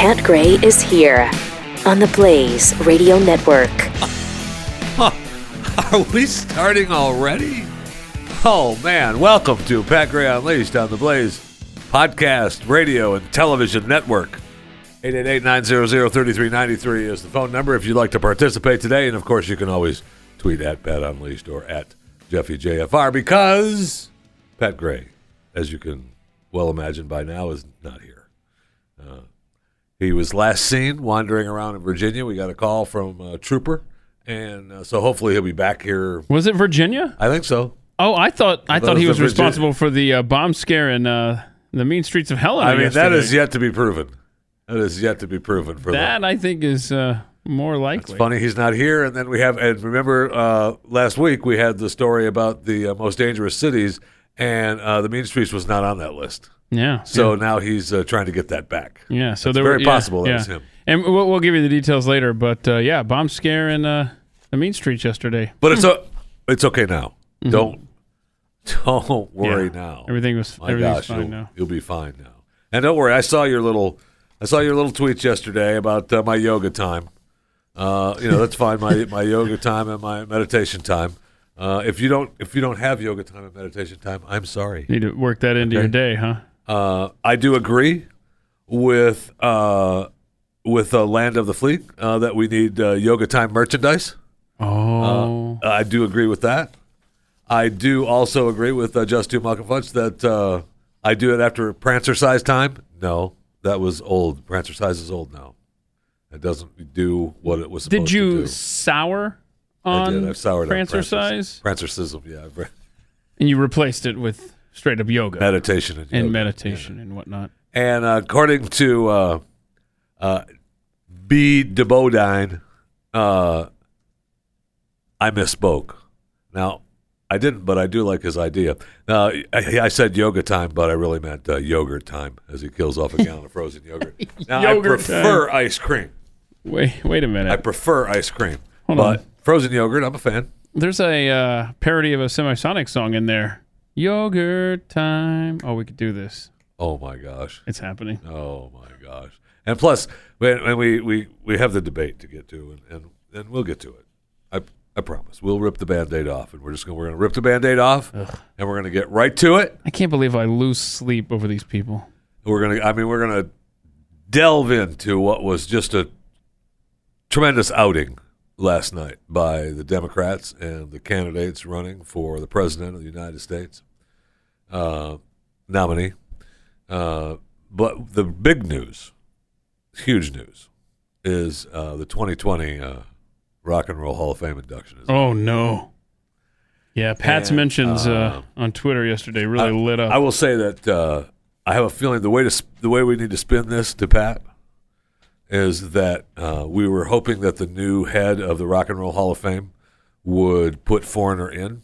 Pat Gray is here on the Blaze Radio Network. Are we starting already? Oh man, welcome to Pat Gray Unleashed on the Blaze podcast, radio, and television network. 888-900-3393 is the phone number if you'd like to participate today. And of course, you can always tweet at Pat Unleashed or at Jeffy JFR because Pat Gray, as you can well imagine by now, is not here. He was last seen wandering around in Virginia. We got a call from a trooper, and uh, so hopefully he'll be back here. Was it Virginia? I think so. Oh, I thought I, thought thought it he was was the Virgi- responsible for the uh, bomb scare in uh, the mean streets of Helena. I mean, that yesterday. is yet to be proven. That is yet to be proven for that. I think is uh, more It's likely. funny he's not here. And then we have, and remember uh, last week we had the story about the uh, most dangerous cities, and uh, the Mean Streets was not on that list. Yeah. So now he's uh, trying to get that back. yeah. So it's there very were, yeah, possible that yeah. was him. And we'll, we'll give you the details later. But uh, yeah, bomb scare in uh, the mean streets yesterday. But it's o- it's okay now. Don't don't worry Mm-hmm. Yeah. now. Everything was My everything's gosh, fine you'll, now. you'll be fine now. And don't worry, I saw your little, I saw your little tweets yesterday about uh, my yoga time. Uh, you know, that's fine. My my yoga time and my meditation time. Uh, if you don't if you don't have yoga time and meditation time, I'm sorry. Need to work that into Okay. your day, huh? Uh, I do agree with uh, with uh, Land of the Fleet uh, that we need uh, yoga time merchandise. Oh. I do agree with that. I do also agree with uh, Just Two Malcolm Fudge that uh, I do it after Prancercise time. No, that was old. Prancercise is old now. It doesn't do what it was supposed did to you do. sour I on did. I've soured on Prancercise? Prancercism, yeah. And you replaced it with straight up yoga meditation and, and yoga. meditation and whatnot? And uh, according to uh, uh, B. de Bodine, uh, I misspoke. Now, I didn't, but I do like his idea. Now, I, I said yoga time, but I really meant uh, yogurt time as he kills off a gallon of frozen yogurt. Now, Yogurt I prefer ice cream. Wait, wait a minute. I prefer ice cream. Hold but on. frozen yogurt, I'm a fan. There's a uh, parody of a Semisonic song in there. Yogurt time. Oh, we could do this. Oh, my gosh. It's happening. Oh my gosh! And plus, when, when we, we, we have the debate to get to, and, and, and we'll get to it. I I promise. We'll rip the band-aid off, and we're just gonna we're gonna rip the band-aid off, and we're gonna get right to it. I can't believe I lose sleep over these people. We're gonna I mean we're gonna delve into what was just a tremendous outing last night by the Democrats and the candidates running for the president of the United States uh, nominee. Uh, but the big news, huge news, is uh, the 2020 uh, Rock and Roll Hall of Fame induction. Is Oh no. Yeah, Pat's And, mentions uh, uh, on Twitter yesterday really lit up. I will say that uh, I have a feeling the way to sp- the way we need to spin this to Pat is that uh, we were hoping that the new head of the Rock and Roll Hall of Fame would put Foreigner in,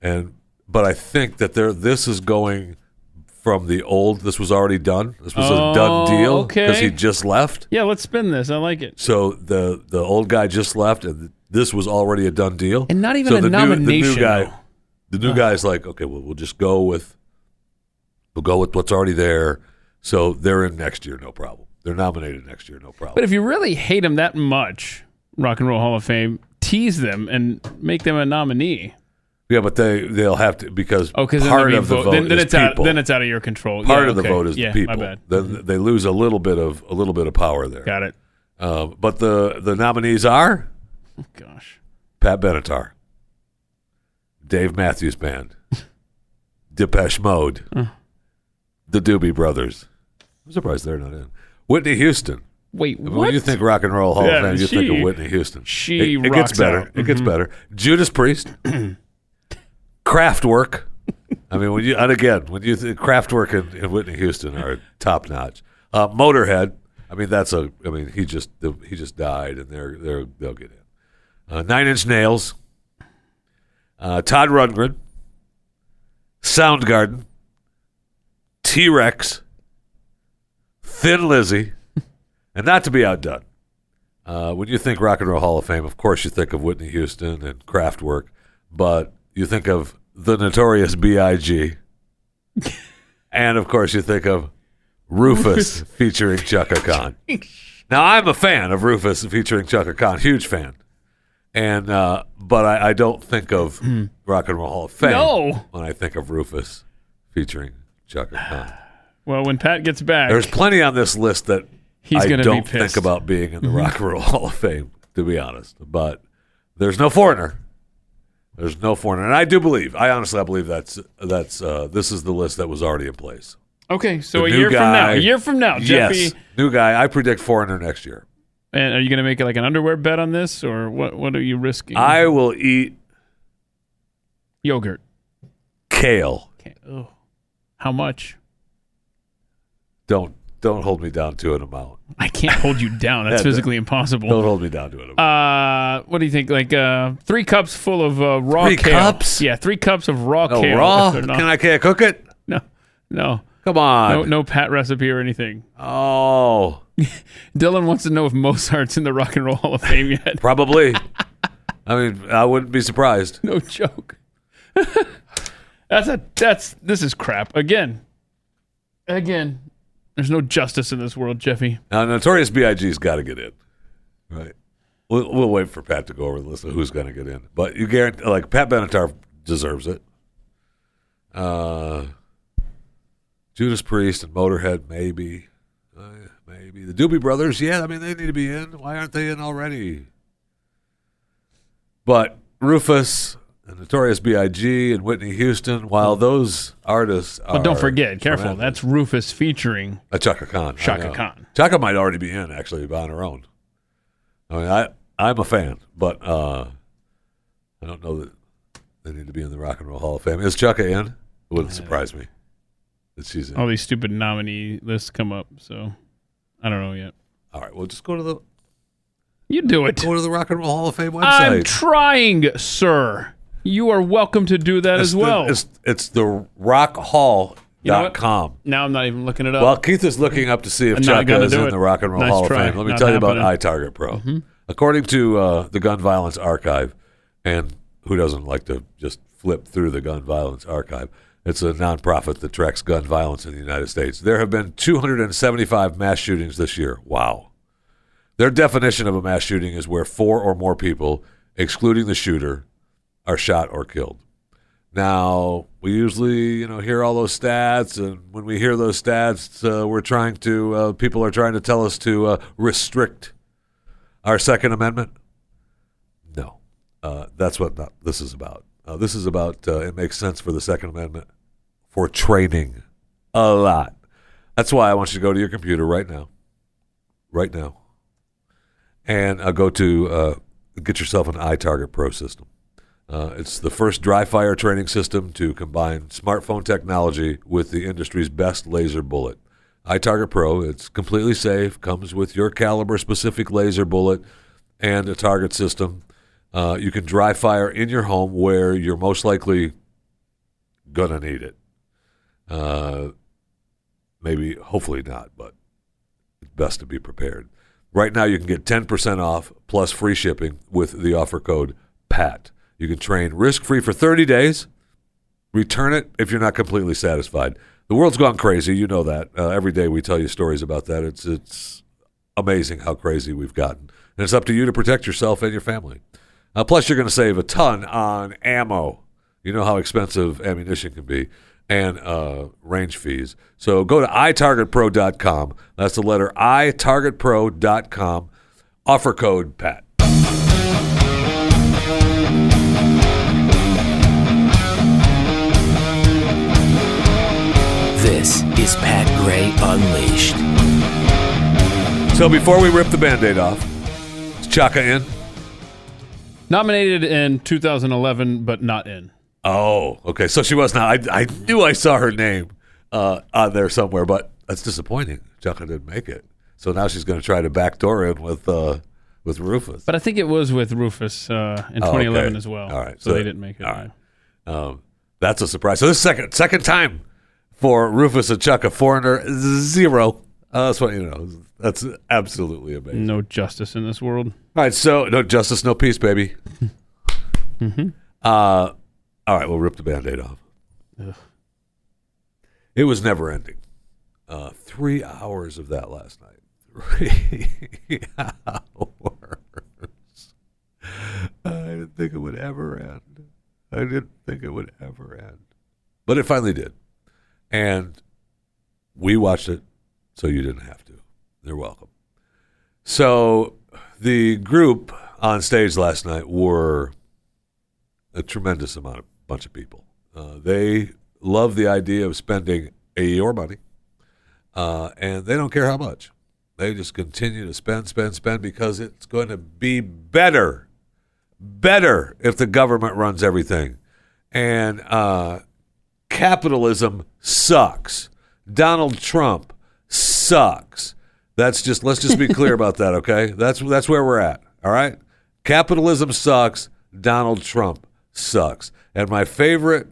and but I think that there this is going from the old. This was already done. This was Oh, a done deal because okay. he just left. yeah, let's spin this. I like it. So the the old guy just left, and this was already a done deal. And not even so a the New, the new guy, the new guy's like, okay, well, we'll just go with, we'll go with what's already there. So they're in next year, no problem. They're nominated next year, no problem. But if you really hate them that much, Rock and Roll Hall of Fame, tease them and make them a nominee. yeah, but they they'll have to because Oh, because part of the vote, then, then is it's out. people. Then it's out of your control. part Yeah, of the vote is yeah, the people. My bad. Then they lose a little bit of a little bit of power there. Got it. Um, but the the nominees are Oh, gosh. Pat Benatar, Dave Matthews Band, Depeche Mode, the Doobie Brothers. I'm surprised they're not in. Whitney Houston. Wait, what? When you think Rock and Roll Hall Yeah, of Fame, you think of Whitney Houston. she it, it rocks gets better. out. Mm-hmm. It gets better. Judas Priest, Kraftwerk. I mean, when you and again, when you think Kraftwerk and, and Whitney Houston are top notch. Uh, Motorhead. I mean, that's a. I mean, he just he just died, and they're they're they'll get in. Uh, Nine Inch Nails. Uh, Todd Rundgren. Soundgarden. T Rex. Thin Lizzy. And not to be outdone, uh, when you think Rock and Roll Hall of Fame, of course you think of Whitney Houston and Kraftwerk, but you think of the notorious B.I.G. and of course you think of Rufus featuring Chaka Khan. Now I'm a fan of Rufus featuring Chaka Khan, huge fan, and uh, but I, I don't think of Rock and Roll Hall of Fame No. when I think of Rufus featuring Chaka Khan. Well, when Pat gets back, There's plenty on this list that He's I gonna be don't pissed. Mm-hmm. think about being in the Rock and Roll Hall of Fame, to be honest. But there's no foreigner. There's no foreigner, and I do believe. I honestly, I believe that's that's uh, this is the list that was already in place. okay, so The a new year from now, guy- a year from now, Jeffy, Yes, new guy. I predict foreigner next year. and are you going to make it like an underwear bet on this, or what? What are you risking? I will eat yogurt. kale. Okay. Oh. How much? Don't don't hold me down to an amount. I can't hold you down. That's Yeah, physically impossible. Don't hold me down to an amount. Uh, what do you think? Like uh, three cups full of uh, raw Three kale. cups? Yeah, three cups of raw oh, kale. raw? Can I can't cook it? No, no, Come on. no, no pat recipe or anything. Oh, Dylan wants to know if Mozart's in the Rock and Roll Hall of Fame yet. probably. I mean, I wouldn't be surprised. no joke. that's a that's this is crap again. Again, there's no justice in this world, Jeffy. Now, Notorious B.I.G.'s got to get in, right? We'll, we'll wait for Pat to go over the list of who's going to get in, but you guarantee, like Pat Benatar deserves it. Uh, Judas Priest and Motorhead, maybe, uh, maybe the Doobie Brothers. Yeah, I mean they need to be in. Why aren't they in already? But Rufus and Notorious B.I.G. and Whitney Houston, while mm. those artists are But don't forget, careful. That's Rufus featuring A Chaka Khan. Chaka. Khan. Chaka might already be in actually on her own. I mean, I I'm a fan, but uh, I don't know that they need to be in the Rock and Roll Hall of Fame. Is Chaka in? It wouldn't uh, surprise me that she's in. all these stupid nominee lists come up. So I don't know yet. All right, well, just go to the You do it. go to the Rock and Roll Hall of Fame website. I'm trying, sir. You are welcome to do that It's as the- well. it's it's the rockhall.com. You know what? now I'm not even looking it up. Well, Keith is looking up to see if I'm not is in it. the Rock and Roll Nice Hall try. of Fame. Let me Not tell you about iTarget Pro. According to uh, the Gun Violence Archive, and who doesn't like to just flip through the Gun Violence Archive? It's a nonprofit that tracks gun violence in the United States. There have been 275 mass shootings this year. Wow. Their definition of a mass shooting is where four or more people, excluding the shooter, are shot or killed. Now, we usually, you know, hear all those stats, and when we hear those stats, uh, we're trying to, uh, people are trying to tell us to uh, restrict our Second Amendment. No, uh, that's what not, this is about. Uh, this is about, uh, it makes sense for the Second Amendment for training a lot. That's why I want you to go to your computer right now, right now, and go to get yourself an iTarget Pro system. Uh, it's the first dry fire training system to combine smartphone technology with the industry's best laser bullet. iTarget Pro, it's completely safe, comes with your caliber specific laser bullet and a target system. Uh, you can dry fire in your home where you're most likely gonna need it. Uh, maybe, hopefully not, but it's best to be prepared. Right now, you can get 10% off plus free shipping with the offer code PAT. You can train risk free for 30 days. Return it if you're not completely satisfied. The world's gone crazy. You know that. Uh, every day we tell you stories about that. It's, it's amazing how crazy we've gotten. And it's up to you to protect yourself and your family. Uh, plus, you're going to save a ton on ammo. You know how expensive ammunition can be and uh, range fees. So go to itargetpro.com. That's the letter itargetpro.com. Offer code PAT. This is Pat Gray Unleashed. So before we rip the band aid off, is Chaka in? Nominated in 2011, but not in. Oh, okay. So she was not. I, I knew I saw her name uh, on there somewhere, but that's disappointing. Chaka didn't make it. So now she's going to try to backdoor in with uh, with Rufus. But I think it was with Rufus uh, in Oh, 2011 okay. as well. All right. So, So- they didn't make it. all right. Um, that's a surprise. So this is second second time for Rufus and Chaka. Foreigner zero. Uh, that's what you know. That's absolutely amazing. No justice in this world. All right, so no justice, no peace, baby. Mm-hmm. uh, all right, we'll rip the band-aid off. Ugh. It was never ending. Uh, three hours of that last night. Three hours. I didn't think it would ever end. I didn't think it would ever end. But it finally did. And we watched it, so you didn't have to. They're welcome. So the group on stage last night were a tremendous amount of bunch of people. Uh, they love the idea of spending your money, uh, and they don't care how much. They just continue to spend, spend, spend because it's going to be better, better if the government runs everything. And uh, capitalism sucks. Donald Trump sucks. That's just let's just be clear about that, okay? That's that's where we're at. All right? Capitalism sucks. Donald Trump sucks. And my favorite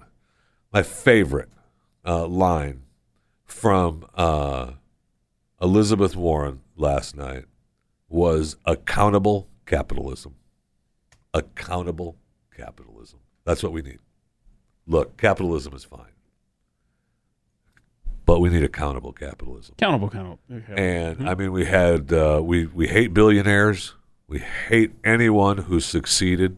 my favorite uh, line from uh, Elizabeth Warren last night was accountable capitalism. Accountable capitalism. That's what we need. Look, capitalism is fine, but we need accountable capitalism. Accountable, accountable. Okay. And I mean, we had uh, we we hate billionaires. We hate anyone who succeeded.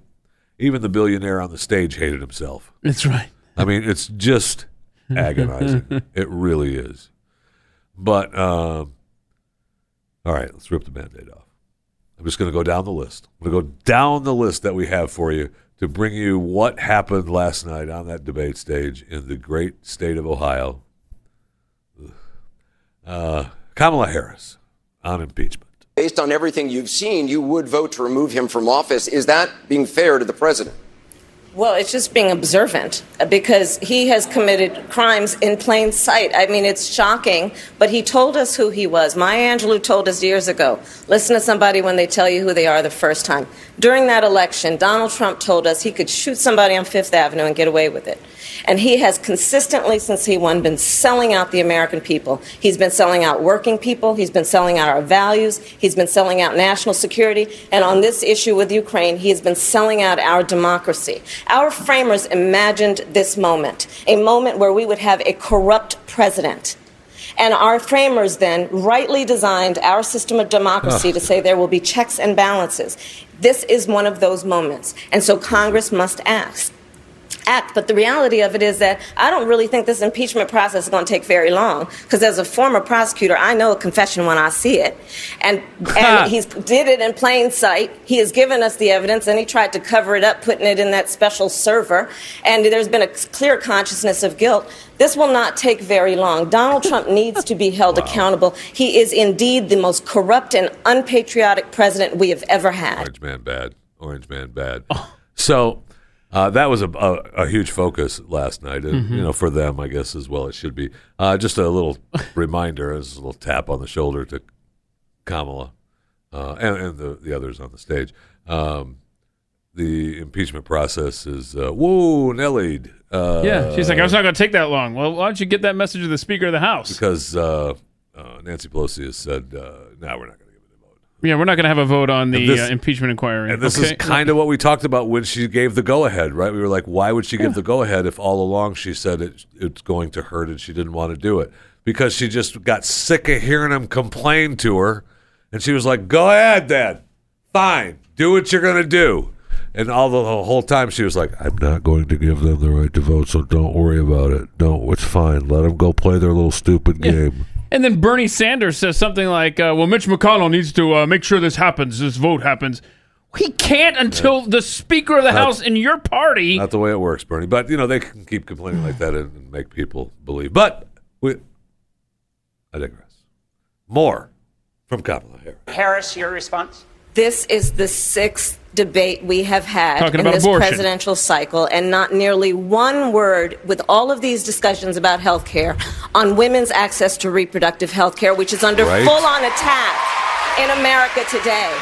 Even the billionaire on the stage hated himself. That's right. I mean, it's just agonizing. it really is. But um, all right, let's rip the band-aid off. I'm just going to go down the list. I'm going to go down the list that we have for you to bring you what happened last night on that debate stage in the great state of Ohio. Uh, Kamala Harris on impeachment. Based on everything you've seen, you would vote to remove him from office. Is that being fair to the president? Well, it's just being observant uh, because he has committed crimes in plain sight. I mean, it's shocking, but he told us who he was. Maya Angelou told us years ago listen to somebody when they tell you who they are the first time. During that election, Donald Trump told us he could shoot somebody on Fifth Avenue and get away with it. And he has consistently, since he won, been selling out the American people. He's been selling out working people. He's been selling out our values. He's been selling out national security. And on this issue with Ukraine, he has been selling out our democracy. Our framers imagined this moment a moment where we would have a corrupt president. And our framers then rightly designed our system of democracy to say there will be checks and balances. This is one of those moments. And so Congress must ask act. But the reality of it is that I don't really think this impeachment process is going to take very long. Because as a former prosecutor, I know a confession when I see it. And, and he did it in plain sight. He has given us the evidence, and he tried to cover it up, putting it in that special server. And there's been a clear consciousness of guilt. This will not take very long. Donald Trump needs to be held wow. accountable. He is indeed the most corrupt and unpatriotic president we have ever had. Orange man bad. Orange man bad. Oh. So uh, that was a, a, a, huge focus last night, and mm-hmm. you know, for them, I guess as well, it should be. Uh, just a little reminder, as a little tap on the shoulder to Kamala uh, and, and the, the others on the stage. Um, the impeachment process is uh, whoa, Nelly. Uh, yeah, she's like, I was not going to take that long. Well, why don't you get that message to the Speaker of the House? Because uh, uh, Nancy Pelosi has said, uh, "Now we're not going." Yeah, we're not going to have a vote on the this, uh, impeachment inquiry. And this okay. is kind of what we talked about when she gave the go ahead, right? We were like, why would she give yeah. the go ahead if all along she said it, it's going to hurt and she didn't want to do it? Because she just got sick of hearing him complain to her. And she was like, go ahead, then. Fine. Do what you're going to do. And all the, the, whole time she was like, I'm not going to give them the right to vote, so don't worry about it. No, it's fine. Let them go play their little stupid yeah. game. And then Bernie Sanders says something like, uh, "Well, Mitch McConnell needs to uh, make sure this happens. This vote happens." He can't until the Speaker of the not, House in your party. Not the way it works, Bernie. But you know they can keep complaining like that and make people believe. But we, I digress. More from Kamala Harris. Harris, your response. This is the sixth debate we have had Talking in this abortion. presidential cycle, and not nearly one word with all of these discussions about health care on women's access to reproductive health care, which is under right. full on attack in America today.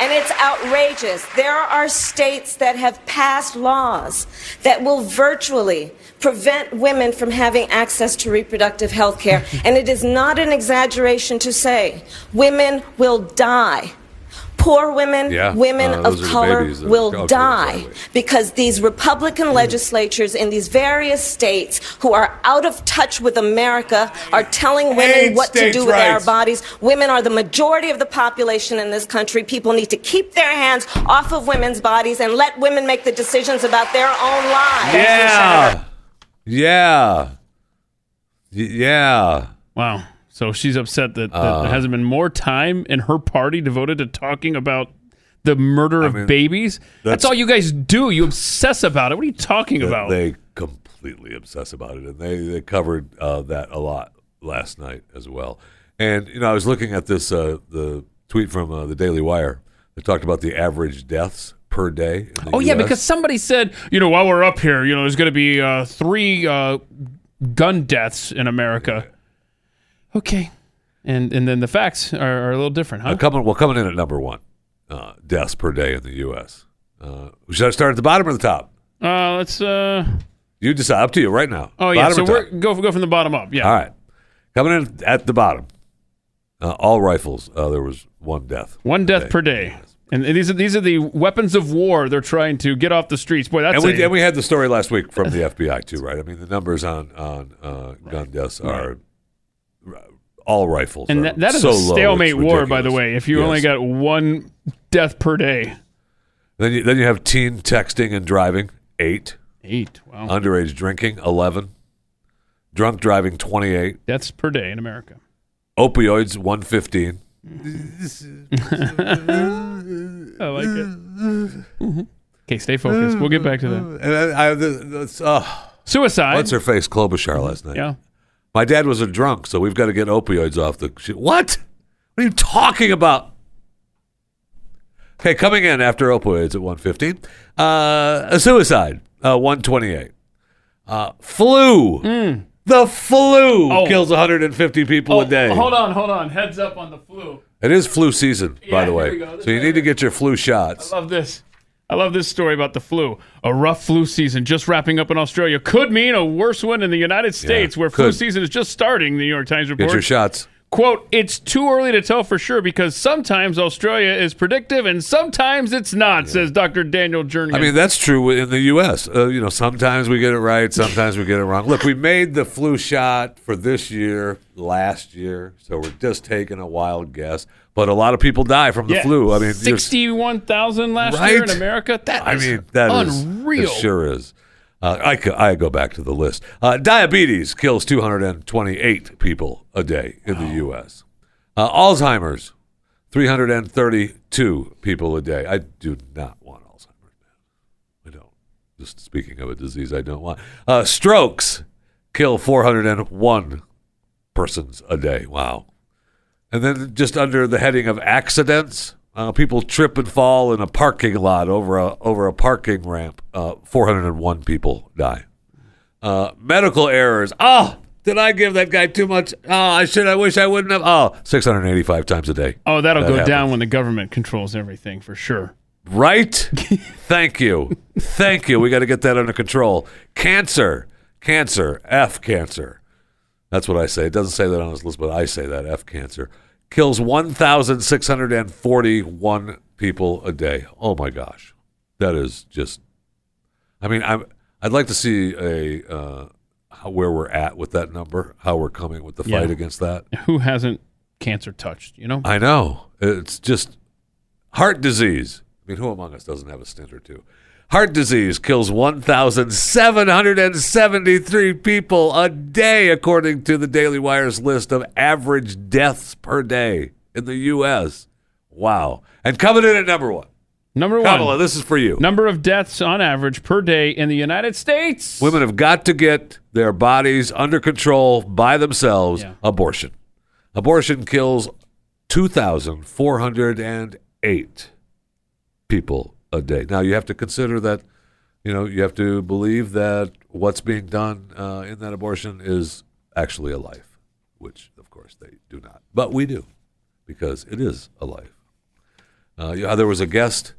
And it's outrageous. There are states that have passed laws that will virtually prevent women from having access to reproductive health care. and it is not an exaggeration to say women will die Poor women, Yeah, women uh, of those are the color babies that are will going die sideways. because these Republican legislatures in these various states who are out of touch with America are telling women Hate what to do with our bodies. Women are the majority of the population in this country. People need to keep their hands off of women's bodies and let women make the decisions about their own lives. Yeah. Yeah. Y- Yeah. Wow. So she's upset that, that Uh. there hasn't been more time in her party devoted to talking about the murder of mean, babies. That's, that's- all you guys do. You obsess about it. What are you talking They- about? They completely obsess about it, and they they covered uh, that a lot last night as well. And you know, I was looking at this uh, the tweet from uh, the Daily Wire that talked about the average deaths per day. Oh yeah, because somebody said, you know, while we're up here, you know, there's going to be uh, three uh, gun deaths in America. Okay, and and then the facts are, are a little different, huh? Uh, coming well coming in at number one, uh, deaths per day in the U.S. Uh, should I start at the bottom or the top? Uh, let's. Uh, You decide. Up to you right now. oh yeah, Bottom so we're go go from the bottom up. Yeah. All right. Coming in at the bottom, uh, all rifles. Uh, there was one death. One death per day. And these are these are the weapons of war they're trying to get off the streets. Boy, that's And we, a- and we had the story last week from the FBI too, right? I mean, the numbers on on uh, gun deaths are all rifles. and that, that is so a low, stalemate war, by the way. If you Yes. only got one death per day, then you, then you have teen texting and driving eight, eight. Wow, underage drinking eleven, drunk driving twenty eight, deaths per day in America. opioids one fifteen. I like it. Okay, stay focused. We'll get back to that. And I, I this, uh, Suicide. what's her face Klobuchar last night? Yeah. My dad was a drunk, so we've got to get opioids off the. Shit. What? What are you talking about? Okay, coming in after opioids at 115. Uh, a suicide, uh, 128. Uh, flu. The flu. Oh. kills 150 people a day. hold on, hold on. Heads up on the flu. It is flu season, by the way. we go. This So you need to get your flu shots. I love this. I love this story about the flu. A rough flu season just wrapping up in Australia could mean a worse one in the United States, where flu season is just starting. The New York Times Get reports. your shots. Quote, it's too early to tell for sure because sometimes Australia is predictive and sometimes it's not, says Dr. Daniel Jernigan. I mean, that's true in the U.S. Uh, you know, sometimes we get it right, sometimes we get it wrong. Look, we made the flu shot for this year, last year, so we're just taking a wild guess. But a lot of people die from the Yeah, flu. I mean, 61,000 last year in America? That I is mean, that is unreal. it sure is. Uh, I, I go back to the list. Uh, diabetes kills 228 people a day in the U.S. Uh, Alzheimer's, 332 people a day. I do not want Alzheimer's. I don't. Just speaking of a disease I don't want. Uh, strokes kill 401 persons a day. Wow. And then just under the heading of accidents, uh, people trip and fall in a parking lot over a over a parking ramp. Uh, 401 people die. Uh, medical errors. Oh, did I give that guy too much? Oh, I should. I wish I wouldn't have. Oh, 685 times a day. Oh, that'll That go happens. down when the government controls everything for sure. Right? Thank you. Thank you. We got to get that under control. Cancer. Cancer. F cancer. That's what I say. It doesn't say that on this list, but I say that. F cancer. Kills 1,641 people a day. Oh my gosh. That is just. I mean, I'm, I'd like to see a uh, how, where we're at with that number, how we're coming with the fight Yeah. against that. Who hasn't cancer touched, you know? I know. It's just heart disease. I mean, who among us doesn't have a stint or two? Heart disease kills 1,773 people a day, according to the Daily Wire's list of average deaths per day in the U.S. Wow. And coming in at number one, Number one. Kamala, this is for you. Number of deaths on average per day in the United States. Women have got to get their bodies under control by themselves. Yeah. Abortion. Abortion kills 2,408 people a day. Now, you have to consider that, you know, you have to believe that what's being done uh, in that abortion is actually a life, which, of course, they do not. But we do, because it is a life. Uh, yeah, there was a guest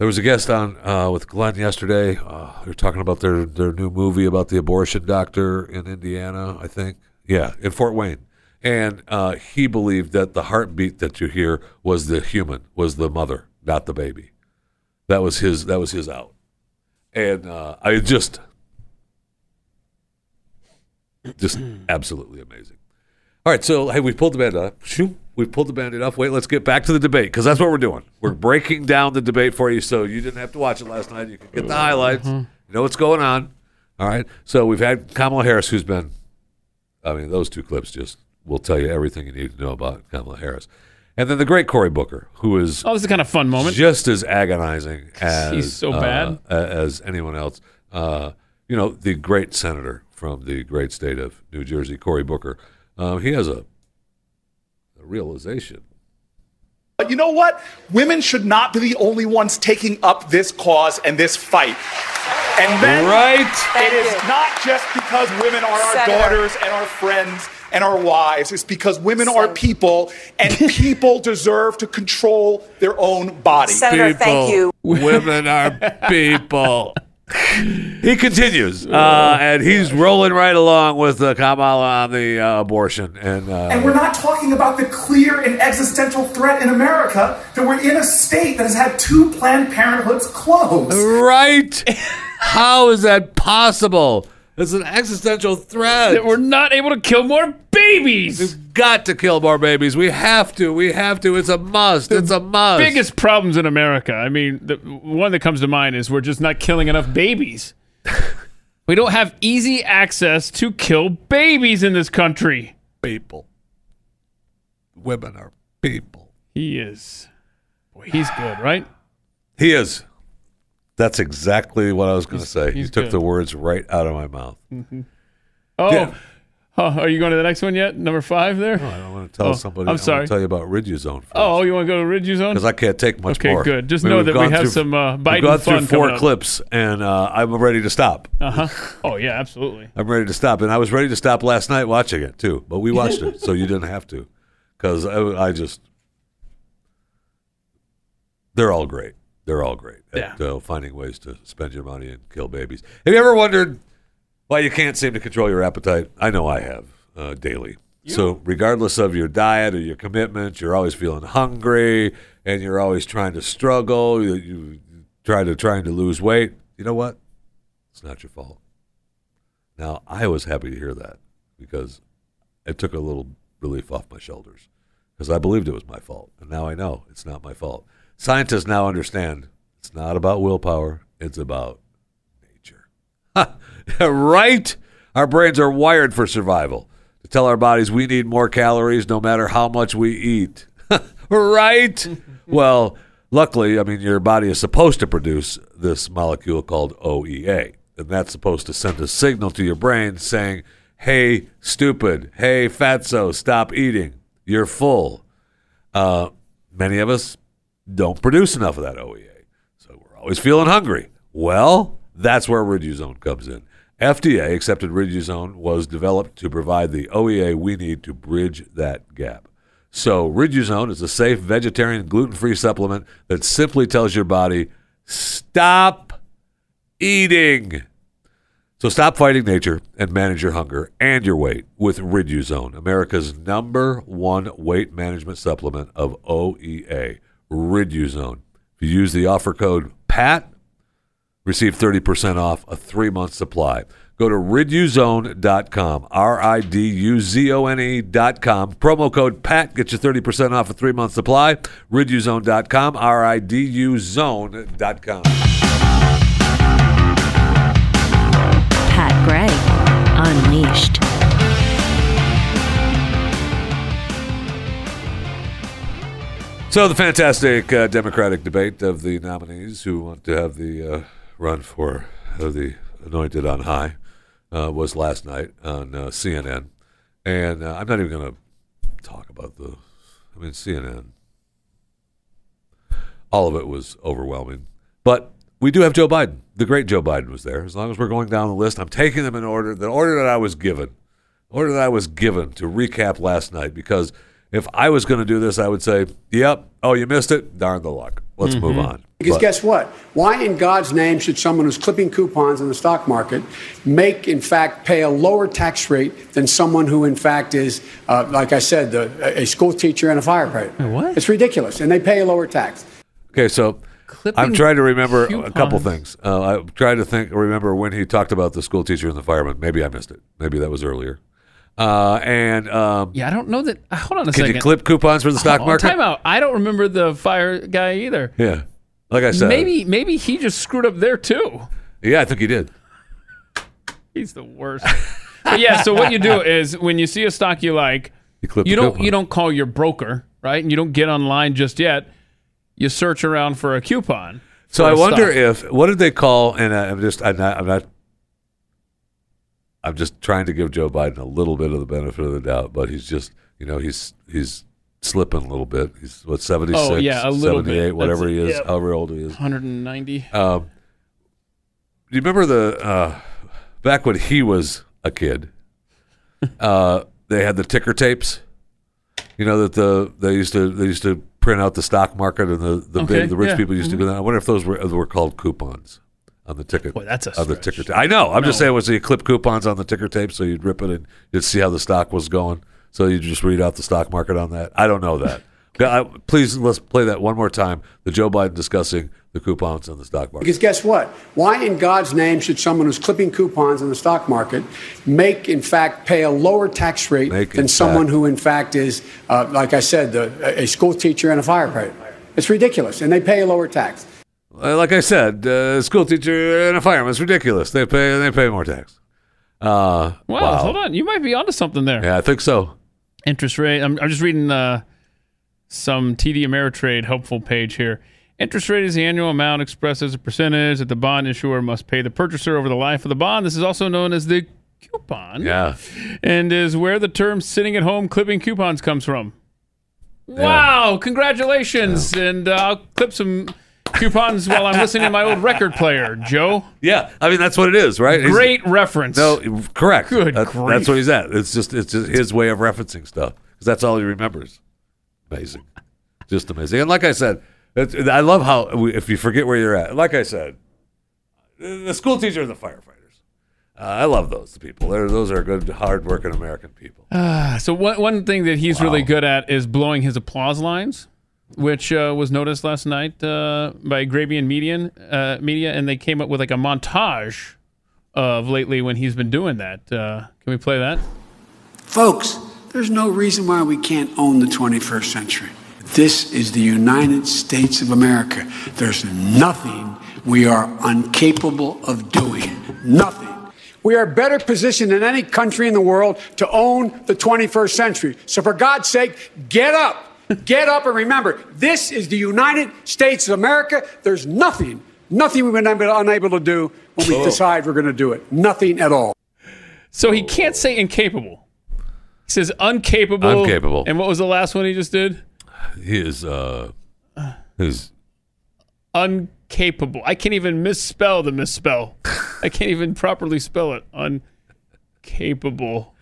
there was a guest on uh, with Glenn yesterday. Uh, they were talking about their, their new movie about the abortion doctor in Indiana, I think. Yeah, in Fort Wayne. and uh, he believed that the heartbeat that you hear was the human, was the mother, not the baby. That was his. That was his out, and uh, I just, just absolutely amazing. All right, so hey, we pulled the band up. Shoo, we pulled the band off. Wait, let's get back to the debate because that's what we're doing. We're breaking down the debate for you, so you didn't have to watch it last night. You can get the highlights. You know what's going on. All right. So we've had Kamala Harris, who's been, I mean, those two clips just will tell you everything you need to know about Kamala Harris, and then the great Cory Booker, who is Oh, this is a kind of fun moment. just as agonizing as He's so uh, bad. a- as anyone else. Uh, you know, the great senator from the great state of New Jersey, Cory Booker. Uh, he has a, a realization. But you know what? Women should not be the only ones taking up this cause and this fight. And then Right. it is not just because women are our Senator. daughters and our friends and our wives. It's because women are people and people deserve to control their own body. Senator, thank you. Women are people. he continues, uh, and he's rolling right along with uh, Kamala on the uh, abortion, and uh, And we're not talking about the clear and existential threat in America that we're in a state that has had two Planned Parenthoods closed. right. How is that possible? It's an existential threat. that we're not able to kill more babies. We've got to kill more babies. We have to. We have to. It's a must. It's a must. Biggest problems in America. I mean, the one that comes to mind is we're just not killing enough babies. we don't have easy access to kill babies in this country. people. Women are people. He is. Boy, he's good, right? He is. That's exactly what I was going to say. You took good. the words right out of my mouth. Oh, Yeah. are you going to the next one yet? Number five there? I don't want to tell Oh, somebody. I'm I sorry. want to tell you about Riduzone first. Oh, you want to go to Ridge Zone? because I can't take much Okay, more. Okay, good. Just I mean, know we've that we have through- some, uh, We've Biden gone through four clips, and uh, I'm ready to stop. Uh huh. Oh yeah, absolutely. I'm ready to stop, and I was ready to stop last night watching it too. But we watched it, so you didn't have to, because I, I just they're all great. They're all great at uh, finding ways to spend your money and kill babies. Have you ever wondered why you can't seem to control your appetite? I know I have uh, daily. So regardless of your diet or your commitment, you're always feeling hungry, and you're always trying to struggle. You, you try to trying to lose weight. You know what? It's not your fault. Now, I was happy to hear that because it took a little relief off my shoulders because I believed it was my fault. And now I know it's not my fault. Scientists now understand it's not about willpower, it's about nature. right? Our brains are wired for survival to tell our bodies we need more calories no matter how much we eat. right? well, luckily, I mean, your body is supposed to produce this molecule called OEA, and that's supposed to send a signal to your brain saying, hey, stupid, hey, fatso, stop eating. You're full. Uh, many of us don't produce enough of that OEA. So we're always feeling hungry. Well, that's where Riduzone comes in. FDA accepted Riduzone was developed to provide the OEA we need to bridge that gap. So Riduzone is a safe vegetarian gluten-free supplement that simply tells your body stop eating. So stop fighting nature and manage your hunger and your weight with Riduzone, America's number one weight management supplement of OEA. Riduzone. If you use the offer code PAT, receive 30% off a three-month supply. Go to riduzone.com, R-I-D-U-Z-O-N-E E dot com. Promo code PAT gets you 30% off a three-month supply. Riduzone.com, R-I-D-U zone.com. Pat Gray Unleashed. So the fantastic uh, Democratic debate of the nominees who want to have the uh, run for uh, the anointed on high uh, was last night on uh, CNN, and uh, I'm not even going to talk about the. I mean, CNN. All of it was overwhelming, but we do have Joe Biden. The great Joe Biden was there. As long as we're going down the list, I'm taking them in order. The order that I was given, order that I was given to recap last night because if I was going to do this, I would say, "Yep, oh, you missed it. Darn the luck. Let's move on." Because But- guess what? Why in God's name should someone who's clipping coupons in the stock market make, in fact, pay a lower tax rate than someone who, in fact, is, uh, like I said, the, a school teacher and a firefighter? what? It's ridiculous, and they pay a lower tax. Okay, so Clipping I'm trying to remember a couple things. Uh, I'm trying to think, remember when he talked about the school teacher and the fireman. Maybe I missed it. Maybe that was earlier. Uh, and um, Yeah, I don't know that. uh, Hold on a can second. you clip coupons for the stock market? Time out. I don't remember the fire guy either. Yeah, like I said, Maybe maybe he just screwed up there too. Yeah, I think he did. He's the worst. but yeah, so what you do is when you see a stock you like, You clip you don't coupon. you don't call your broker, right? And you don't get online just yet. You search around for a coupon. So I wonder stock. if what did they call? And I- I'm just I'm not I'm not I'm just trying to give Joe Biden a little bit of the benefit of the doubt, but he's just you know he's he's slipping a little bit. He's what 76, Oh, yeah, a little bit. 78, whatever That's- he is, yep. however old he is. 190. Um, do you remember the uh, back when he was a kid? Uh, they had the ticker tapes. You know that the they used to they used to print out the stock market and the the Okay, big, the rich yeah. Mm-hmm. people used to do that. I wonder if those were were called coupons on the ticket. Boy, that's a on the stretch. ticker. tape. I know. I'm just No. saying was you clip coupons on the ticker tape so you'd rip it and you'd see how the stock was going. So you just read out the stock market on that. I don't know that. I, please let's play that one more time. The Joe Biden discussing the coupons on the stock market. Because guess what? Why in God's name should someone who's clipping coupons in the stock market make, in fact, pay a lower tax rate Make, than someone fact. who, in fact, is, uh, like I said, the, a school teacher and a firefighter? It's ridiculous, and they pay a lower tax. Uh, like I said, uh, school teacher and a fireman. It's ridiculous. They pay they pay more tax. Uh, Wow, wow. hold on. You might be onto something there. Yeah, I think so. Interest rate. I'm, I'm just reading uh, some TD Ameritrade helpful page here. Interest rate is the annual amount expressed as a percentage that the bond issuer must pay the purchaser over the life of the bond. This is also known as the coupon. Yeah. And is where the term sitting at home clipping coupons comes from. Wow, congratulations. And uh, I'll clip some coupons while I'm listening to my old record player, Joe. Yeah, I mean that's what it is, right? He's- Great reference. no, correct. Good That-. That's what he's at. It's just it's just his way of referencing stuff because that's all he remembers. Amazing, just amazing. And like I said, I love how we, if you forget where you're at. Like I said, the school teacher and the firefighters. Uh, I love those people. They're, those are good, hardworking American people. So one one thing that he's really good at is blowing his applause lines, which uh, was noticed last night uh, by Grabien Media, uh, Media, and they came up with like a montage of lately when he's been doing that. Uh, can we play that? Folks, there's no reason why we can't own the 21st century. This is the United States of America. There's nothing we are incapable of doing. Nothing. We are better positioned than any country in the world to own the 21st century. So, for God's sake, get up. Get up and remember this is the United States of America. There's nothing, nothing we've been unable to do when we decide we're going to do it. Nothing at all. So he can't say incapable. He says uncapable. Uncapable. And what was the last one he just did? He is uh, his Uncapable. I can't even misspell the misspell. I can't even properly spell it. Uncapable.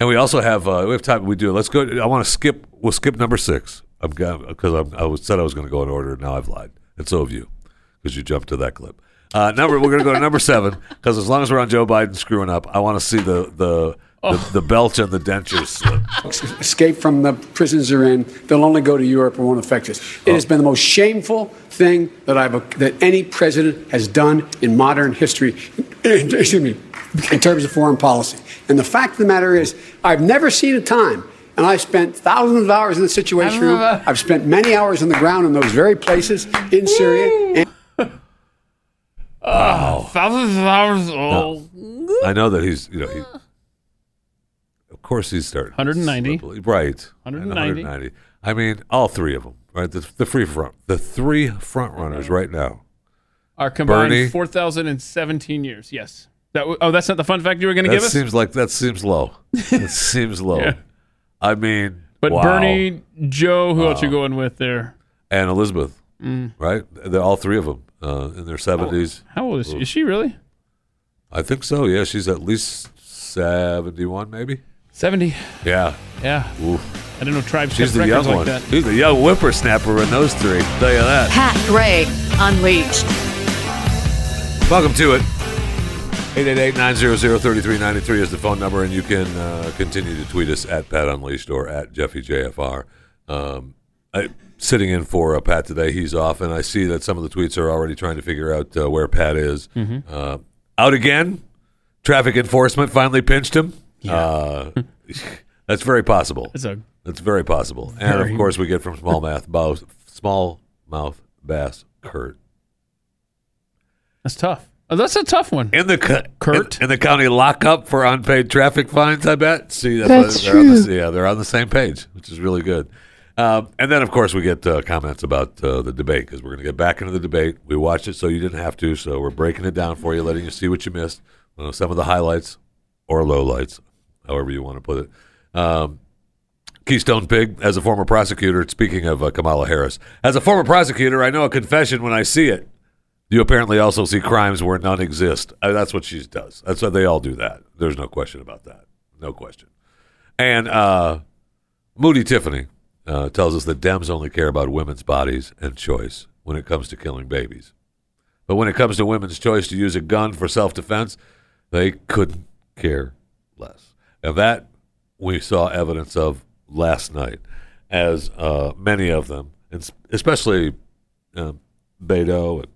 And we also have uh, we have time. We do. Let's go. I want to skip. We'll skip number six. I'm because I was said I was going to go in order. Now I've lied, and so have you, because you jumped to that clip. Uh, number we're going to go to number seven because as long as we're on Joe Biden screwing up, I want to see the the, the oh. the belch and the dentures slip. escape from the prisons they're in. They'll only go to Europe and won't affect us. It has oh. been the most shameful thing that I've that any president has done in modern history. Excuse me, in terms of foreign policy. And the fact of the matter is, I've never seen a time. And I've spent thousands of hours in the Situation Room. I've spent many hours on the ground in those very places in Syria. And ah, Thousands of hours old. I know that he's you know he. Course he's starting 190. slip- right 190. 190. I mean all three of them right the the free front the three front runners right now. Are combined Bernie. 4,017 years. Yes. That w- oh, that's not the fun fact you were going to give us? seems like that seems low. It seems low. Yeah. I mean, but wow. Bernie, Joe, who else you going with there? and Elizabeth, Mm. right? They're all three of them uh, in their seventies. How old is she? Is she really? I think so. Yeah, she's at least seventy-one, maybe. 70. Yeah. Yeah. Oof. I didn't know tribes She's kept the records young like one. that. She's the young whippersnapper in those three. Tell you that. Pat Gray Unleashed. Welcome to it. 888-900-3393 is the phone number, and you can uh, continue to tweet us at Pat Unleashed or at JeffyJFR. Um, I, sitting in for uh, Pat today, he's off, and I see that some of the tweets are already trying to figure out uh, where Pat is. Uh, out again? Traffic enforcement finally pinched him? Uh, that's very possible. It's a That's very possible. And of Very- course, we get from smallmouth bass, smallmouth bass Kurt. that's tough. Oh, that's a tough one. in the co- Kurt? in, in the county lockup for unpaid traffic fines. I bet. See, that's, That's they're on the, true. yeah, they're on the same page, which is really good. Um, and then, of course, we get uh, comments about uh, the debate because we're going to get back into the debate. We watched it, so you didn't have to. So we're breaking it down for you, letting you see what you missed, uh, some of the highlights or lowlights, however you want to put it. Um, Keystone Pig, as a former prosecutor, speaking of uh, Kamala Harris, as a former prosecutor, I know a confession when I see it. You apparently also see crimes where none exist. Uh, that's what she does. That's why they all do that. There's no question about that. No question. And uh, Moody Tiffany uh, tells us that Dems only care about women's bodies and choice when it comes to killing babies. But when it comes to women's choice to use a gun for self defense, they couldn't care less. And that we saw evidence of last night, as uh, many of them, and especially um, Beto and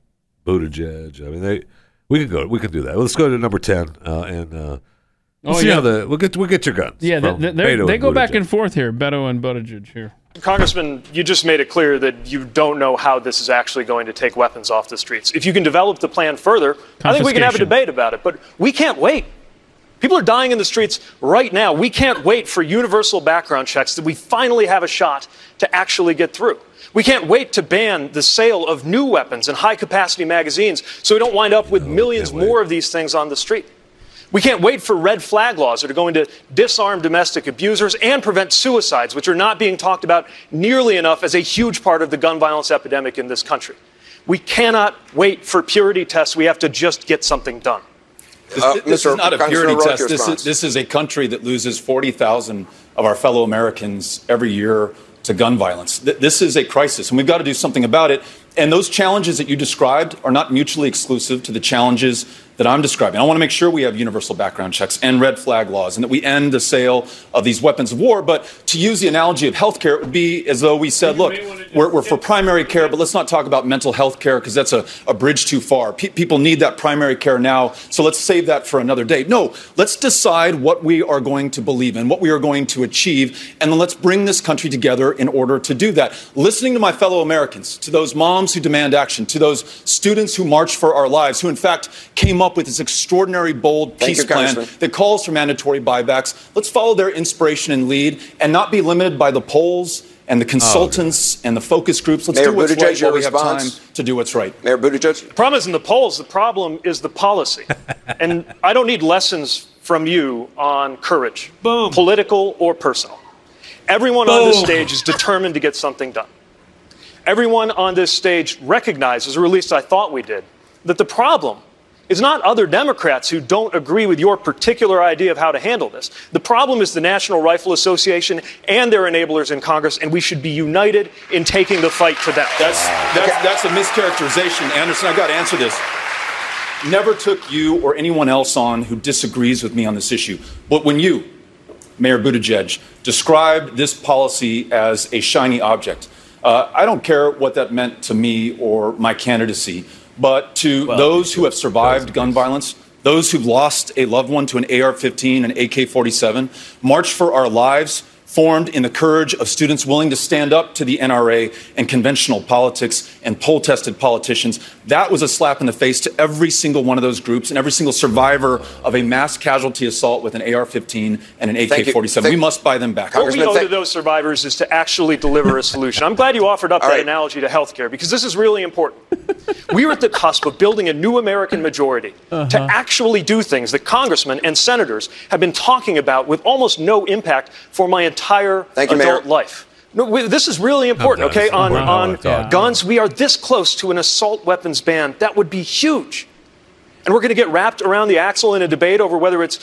Buttigieg. I mean, they we can go. We can do that. Let's go to number ten uh, and uh, we'll Oh, see yeah. how the we'll get we'll get your guns. Yeah, they, from they, they're- Beto go back and forth here, Beto and Buttigieg here. Congressman, you just made it clear that you don't know how this is actually going to take weapons off the streets. If you can develop the plan further, I think we can have a debate about it. But we can't wait. People are dying in the streets right now. We can't wait for universal background checks that we finally have a shot to actually get through. We can't wait to ban the sale of new weapons and high capacity magazines so we don't wind up with millions more of these things on the street. We can't wait for red flag laws that are going to disarm domestic abusers and prevent suicides, which are not being talked about nearly enough as a huge part of the gun violence epidemic in this country. We cannot wait for purity tests. We have to just get something done. Uh, This, this Mr. is not a purity test. This is, this is a country that loses 40,000 of our fellow Americans every year to gun violence. Th- This is a crisis, and we've got to do something about it. And those challenges that you described are not mutually exclusive to the challenges that I'm describing. I want to make sure we have universal background checks and red flag laws and that we end the sale of these weapons of war. But to use the analogy of healthcare, it would be as though we said, look, we're, we're for primary care, but let's not talk about mental health care because that's a, a bridge too far. Pe- people need that primary care now, so let's save that for another day. No, let's decide what we are going to believe in, what we are going to achieve, and then let's bring this country together in order to do that. Listening to my fellow Americans, to those moms who demand action, to those students who march for our lives, who in fact came up with this extraordinary, bold Thank peace you, plan that calls for mandatory buybacks. Let's follow their inspiration and lead and not be limited by the polls and the oh, consultants and the focus groups. Let's Mayor do what's Buttigieg, right while we have time to do what's right. Mayor Buttigieg? The problem isn't the polls, the problem is the policy. and I don't need lessons from you on courage, Boom. political or personal. Everyone on this stage is determined to get something done. Everyone on this stage recognizes, or at least I thought we did, that the problem is not other Democrats who don't agree with your particular idea of how to handle this. The problem is the National Rifle Association and their enablers in Congress, and we should be united in taking the fight to them. That's that's that's a mischaracterization, Anderson. I've got to answer this. Never took you or anyone else on who disagrees with me on this issue. But when you, Mayor Buttigieg, described this policy as a shiny object, uh, I don't care what that meant to me or my candidacy, but to those who have survived gun violence, those who've lost a loved one to an AR 15 an AK 47, March for our lives, formed in the courage of students willing to stand up to the NRA and conventional politics and poll tested politicians. That was a slap in the face to every single one of those groups and every single survivor of a mass casualty assault with an AR 15 and an AK 47. We must buy them back. What we owe to those survivors is to actually deliver a solution. I'm glad you offered up All that right. analogy to healthcare because this is really important. We're at the cusp of building a new American majority to uh-huh. actually do things that congressmen and senators have been talking about with almost no impact for my entire Thank you, adult Mayor. life. No, we, this is really important, okay? On, Wow. on Yeah. guns, we are this close to an assault weapons ban. That would be huge. And we're going to get wrapped around the axle in a debate over whether it's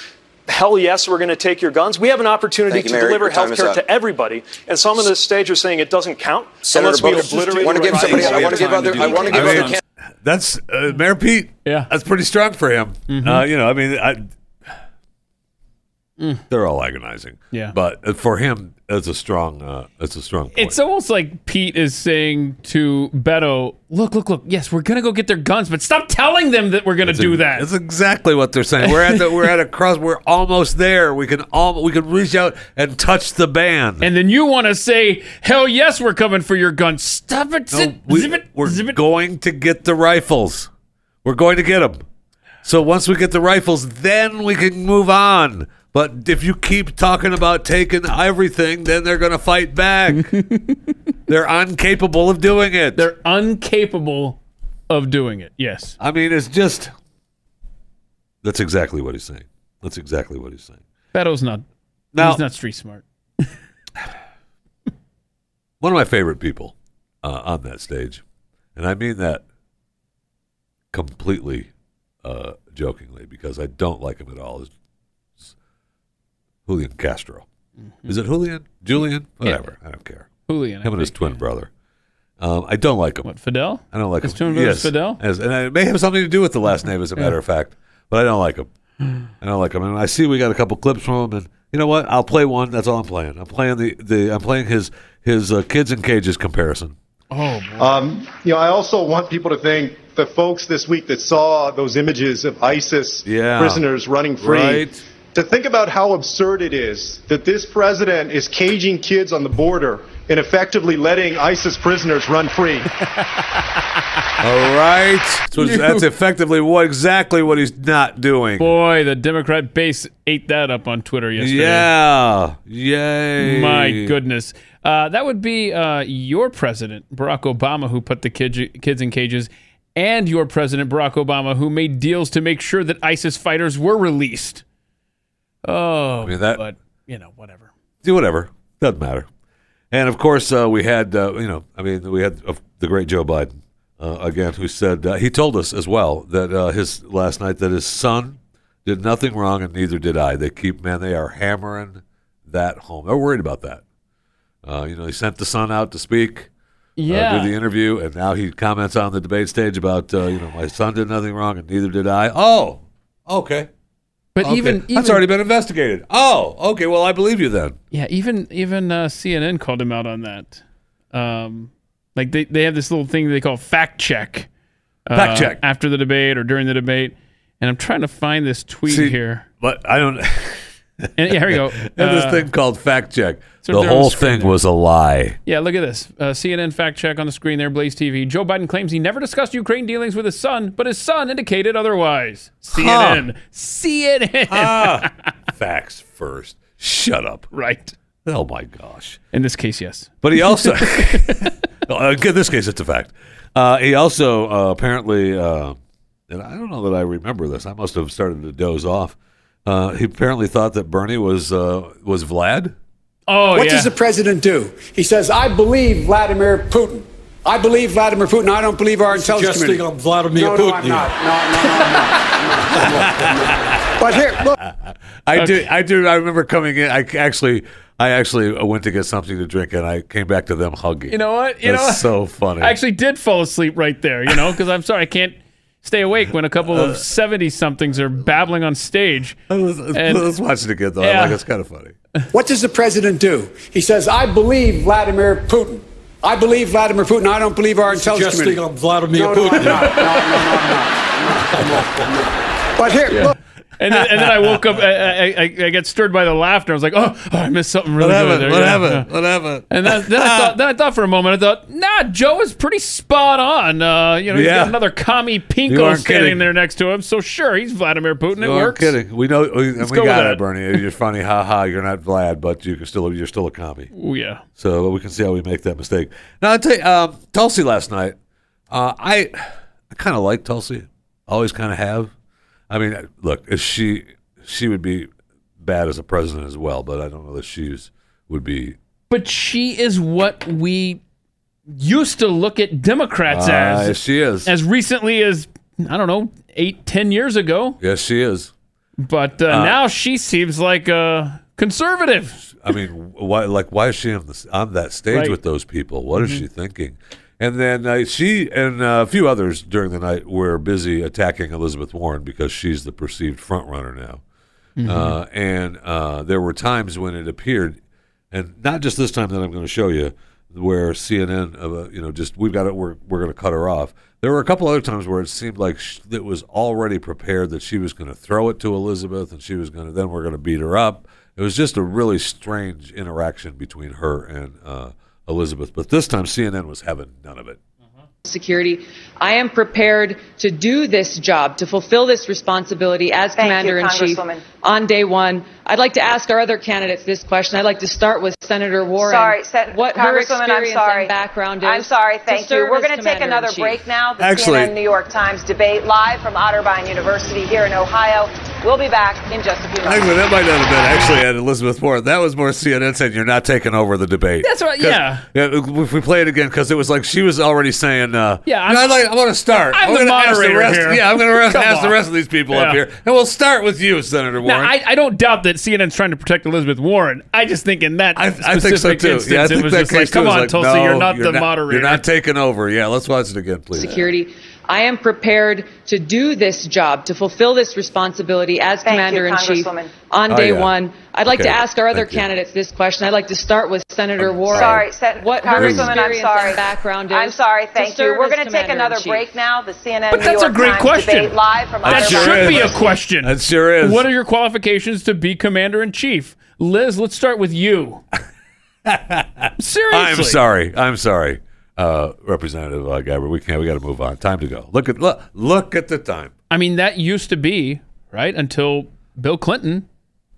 hell yes, we're going to take your guns. We have an opportunity you, to Mary. deliver Your health care to everybody. And some on this stage are saying it doesn't count Senator unless we Bowman, obliterate I want to give right somebody. I want to give other. I want to give I other. mean, can- That's uh, Mayor Pete. Yeah, that's pretty strong for him. Mhm. Uh, you know, I mean, I, they're all agonizing. Yeah. but uh, for him, it's a strong. Uh, it's a strong. Point. It's almost like Pete is saying to Beto, "Look, look, look. Yes, we're gonna go get their guns, but stop telling them that we're gonna That's do ex- that." That's exactly what they're saying. We're at the, we're at a cross. We're almost there. We can all we can reach out and touch the band. And then you want to say, "Hell yes, we're coming for your guns." Stop it! No, zip, we, zip it, we're zip it. going to get the rifles. We're going to get them. So once we get the rifles, then we can move on. But if you keep talking about taking everything, then they're going to fight back. they're incapable of doing it. They're incapable of doing it. Yes. I mean, it's just. That's exactly what he's saying. That's exactly what he's saying. Beto's not. Now- he's not street smart. One of my favorite people uh, on that stage, and I mean that completely uh, jokingly because I don't like him at all, is, Julian Castro. Is it Julian? Julian? Whatever. I don't care. Julian, I Him and his think, twin brother. Um, I don't like him. What Fidel? I don't like His him. twin brother's yes. Fidel? As- and it may have something to do with the last name, as a matter of fact. But I don't like him. I don't like him. And I see we got a couple clips from him, and you know what? I'll play one. That's all I'm playing. I'm playing the, the I'm playing his his uh, kids in cages comparison. Oh, Um, you know, I also want people to think the folks this week that saw those images of ISIS Yeah. prisoners running free. Right. To think about how absurd it is that this president is caging kids on the border and effectively letting ISIS prisoners run free. All right. So that's effectively what exactly what he's not doing. Boy, the Democrat base ate that up on Twitter yesterday. Yeah. Yay. My goodness. Uh, that would be uh, your president, Barack Obama, who put the kid, kids in cages, and your president, Barack Obama, who made deals to make sure that ISIS fighters were released. Oh, I mean, that- but, you know, whatever. do whatever. Doesn't matter. And of course, uh, we had uh, you know, I mean, we had uh, the great Joe Biden uh, again, who said uh, he told us as well that uh, his last night that his son did nothing wrong and neither did I. They keep man, they are hammering that home. They're worried about that. Uh, you know, he sent the son out to speak. Yeah. Uh, do the interview, and now he comments on the debate stage about, uh, you know, my son did nothing wrong, and neither did I. Oh, okay. But Okay. even, that's already been investigated. Oh, okay. Well, I believe you then. Yeah, even even uh, CNN called him out on that. Um, like they, they have this little thing they call fact check. uh, Fact check. after the debate or during the debate, and I'm trying to find this tweet See, here. But I don't. And, yeah, here we go. And this Uh, thing called fact check. so the they're on whole the thing was a lie. Yeah, look at this. Uh, CNN fact check on the screen there, Blaze TV. Joe Biden claims he never discussed Ukraine dealings with his son, but his son indicated otherwise. CNN. CNN. Ah, facts first. Shut up. Right. Oh my gosh. In this case, yes. But he also, uh, in this case, it's a fact. Uh, he also uh, apparently, uh, and I don't know that I remember this. I must have started to doze off. Uh, he apparently thought that Bernie was uh, was Vlad. Oh, what does the president do? He says, I believe Vladimir Putin. I believe Vladimir Putin. I don't believe our intelligence Suggesting community. I'm Vladimir no, Putin No, I'm not. No, no, no, I'm not. I'm not. But here, look. I do. I do. I remember coming in. I actually, I actually went to get something to drink, and I came back to them hugging. You know what? You That's know what? so funny. I actually did fall asleep right there, you know, because I'm sorry, I can't stay awake when a couple Uh, of 70 somethings are babbling on stage. let's, And- let's watch it again, though. I Yeah. like it's kind of funny. What does the president do? He says, I believe Vladimir Putin. I believe Vladimir Putin. I don't believe our intelligence Suggesting community. I'm Vladimir no, no, Putin I'm not. No, no, no, I'm not. I'm not. I'm not. But here, look. And then, and then I woke up, I, I, I, got stirred by the laughter. I was like, oh, oh, I missed something really What good there. What Yeah, happened? yeah. What? And then, then, I thought, then I thought for a moment, I thought, nah, Joe is pretty spot on. Uh, you know, he's Yeah. got another commie Pinko standing kidding. there next to him. So sure, he's Vladimir Putin. It You aren't works. kidding. We know. We, Let's we go got it. Bernie. You're funny. Ha ha. You're not Vlad, but you can still. You're still a commie. Oh, yeah. So we can see how we make that mistake. Now I tell you, um, Tulsi last night. Uh, I I kind of like Tulsi. Always kind of have. I mean, look, if she she would be bad as a president as well, but I don't know that she's would be. But she is what we used to look at Democrats Uh, as. yes, she is. As recently as, I don't know, eight, ten years ago. Yes, she is. But uh, now she seems like a conservative. I mean, why? Like, why is she on, the, on that stage Right. with those people? What is Mhm. she thinking? And then uh, she and uh, a few others during the night were busy attacking Elizabeth Warren because she's the perceived front runner now. Mhm. Uh, and uh, there were times when it appeared, and not just this time that I'm going to show you, where CNN, uh, you know, just we've got it. We're we're going to cut her off. There were a couple other times where it seemed like sh- it was already prepared that she was going to throw it to Elizabeth, and she was going to then we're going to beat her up. It was just a really strange interaction between her and uh, Elizabeth. But this time, CNN was having none of it. Mm-hmm. security. I am prepared to do this job, to fulfill this responsibility as Thank you, Commander in Chief on day one. I'd like to ask our other candidates this question. I'd like to start with Senator Warren. Sorry, Sen- what her Congresswoman, I'm experience sorry. and background is. I'm sorry, to thank you. We're going to take another break now. The Actually- CNN New York Times debate live from Otterbein University here in Ohio. We'll be back in just a few moments. Actually, that might not have been actually at Elizabeth Warren. That was more CNN saying you're not taking over the debate. That's right, 'Cause- yeah. Yeah. If we play it again, because it was like she was already saying, uh, Yeah, I'm, I'm- like, I want to start. I'm the gonna ask moderator rest, here. Yeah, I'm going to Come ask the rest of these people up here, and we'll start with you, Senator Warren. Now, I, I don't doubt that CNN's trying to protect Elizabeth Warren. I just think in that I specific think so too. instance, yeah, I it was that just like, come on, like, Tulsi, no, you're not the not, moderator. You're not taking over. Yeah, let's watch it again, please. security. I am prepared to do this job, to fulfill this responsibility as Thank you, Commander in Chief Congresswoman. on Oh, day yeah. one. I'd like Okay, to ask our other thank you. candidates this question. I'd like to start with Senator Warren. Sorry, Sen- what Congresswoman, I'm sorry. background is. I'm sorry, thank you. We're going to take another break now. The CNN But New that's a York great Times question. debate live from That That sure should be a question. That sure is. What are your qualifications to be Commander in Chief? Liz, let's start with you. Seriously. I'm sorry. I'm sorry, uh, Representative uh, Gabbard. We can't. We got to move on. Time to go. Look at look. Look at the time. I mean, that used to be, right, until Bill Clinton.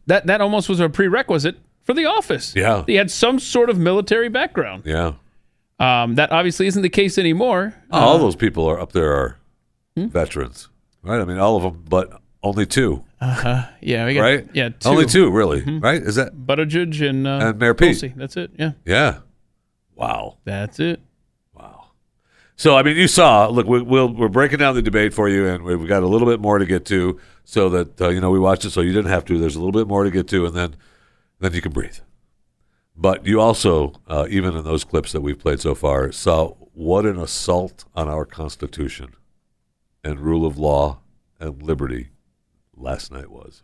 That that almost was a prerequisite for the office. Yeah. He had some sort of military background. Yeah. Um, that obviously isn't the case anymore. all Uh, those people are up there are Hmm? veterans, right? I mean, all of them, but only two, uh-huh. Yeah, we got, right? Yeah, two. only two, really, Mhm. right? Is that Buttigieg and, uh, And Mayor Pete. That's it. Yeah, yeah? Wow. that's it. So I mean, you saw. Look, we, we'll, we're breaking down the debate for you, and we've got a little bit more to get to, so that uh, you know we watched it, so you didn't have to. There's a little bit more to get to, and then then you can breathe. But you also, uh, even in those clips that we've played so far, saw what an assault on our Constitution and rule of law and liberty last night was.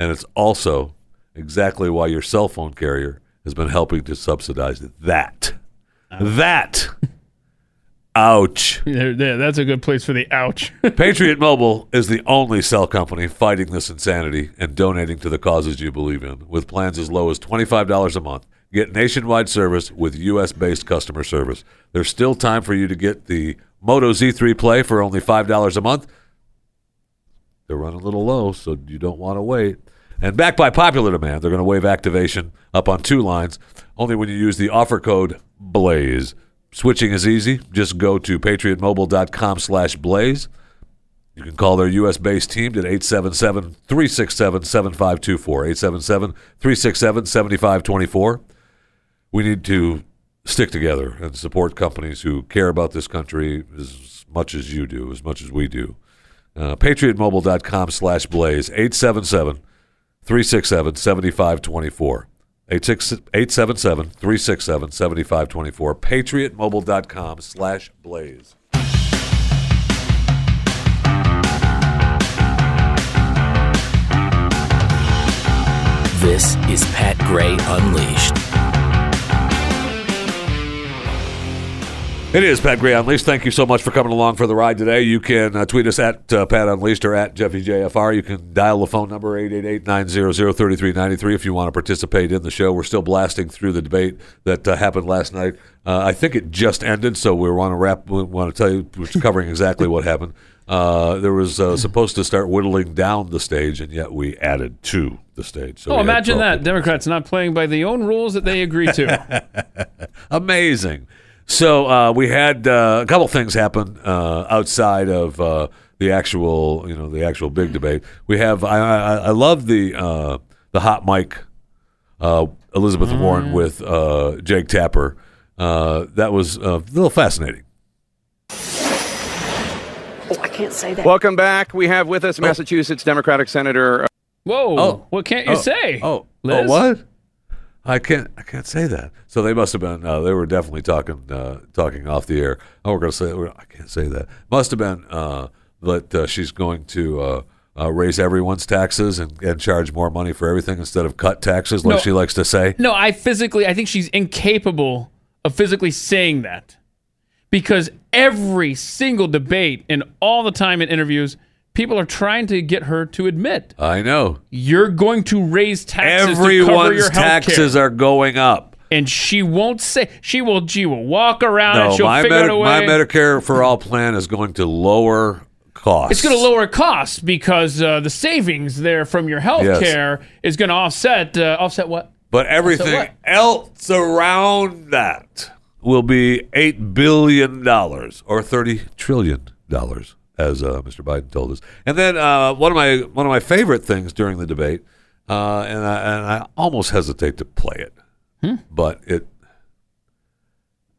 And it's also exactly why your cell phone carrier has been helping to subsidize that. That. Ouch. There, there, that's a good place for the ouch. Patriot Mobile is the only cell company fighting this insanity and donating to the causes you believe in with plans as low as $25 a month. Get nationwide service with U.S. based customer service. There's still time for you to get the Moto Z3 Play for only $5 a month. They're running a little low, so you don't want to wait. And backed by popular demand, they're going to waive activation up on two lines only when you use the offer code BLAZE. Switching is easy. Just go to patriotmobile.com slash blaze. You can call their U.S. based team at 877 367 7524. 877 367 7524. We need to stick together and support companies who care about this country as much as you do, as much as we do. Uh, patriotmobile.com slash blaze 877 367 7524. 877 367 7524. Patriotmobile.com slash blaze. This is Pat Gray Unleashed. It is Pat Gray Unleashed. Thank you so much for coming along for the ride today. You can uh, tweet us at uh, Pat Unleashed or at JeffyJFR. You can dial the phone number 888-900-3393 if you want to participate in the show. We're still blasting through the debate that uh, happened last night. Uh, I think it just ended, so we want to wrap. We want to tell you we're covering exactly what happened. Uh, there was uh, supposed to start whittling down the stage, and yet we added to the stage. So oh, imagine 12 that. Democrats not playing by the own rules that they agree to. Amazing. So uh, we had uh, a couple things happen uh, outside of uh, the actual, you know, the actual big debate. We have. I, I, I love the uh, the hot mic. Uh, Elizabeth Warren with uh, Jake Tapper. Uh, that was uh, a little fascinating. Oh, I can't say that. Welcome back. We have with us Massachusetts Democratic Senator. Whoa! Oh. what can't you Oh. say? Oh, Liz? oh, what? I can't. I can't say that. So they must have been. Uh, they were definitely talking. Uh, talking off the air. Oh, we're to say. we're- I can't say that. Must have been uh, that uh, she's going to uh, uh, raise everyone's taxes and, and charge more money for everything instead of cut taxes, like No. she likes to say. No, I physically, I think she's incapable of physically saying that because every single debate and all the time in interviews, people are trying to get her to admit I know. you're going to raise taxes to cover Everyone's your taxes are going up. And she won't say she will. She will walk around and she'll my, figure Medi- out a my. Medicare for all plan is going to lower costs. it's going to lower costs because uh, the savings there from your health Yes. care is going to offset uh, offset what? But everything else around that will be eight billion dollars or thirty trillion dollars, as uh, Mr. Biden told us. And then uh, one of my one of my favorite things during the debate, uh, and I, and I almost hesitate to play it, but it.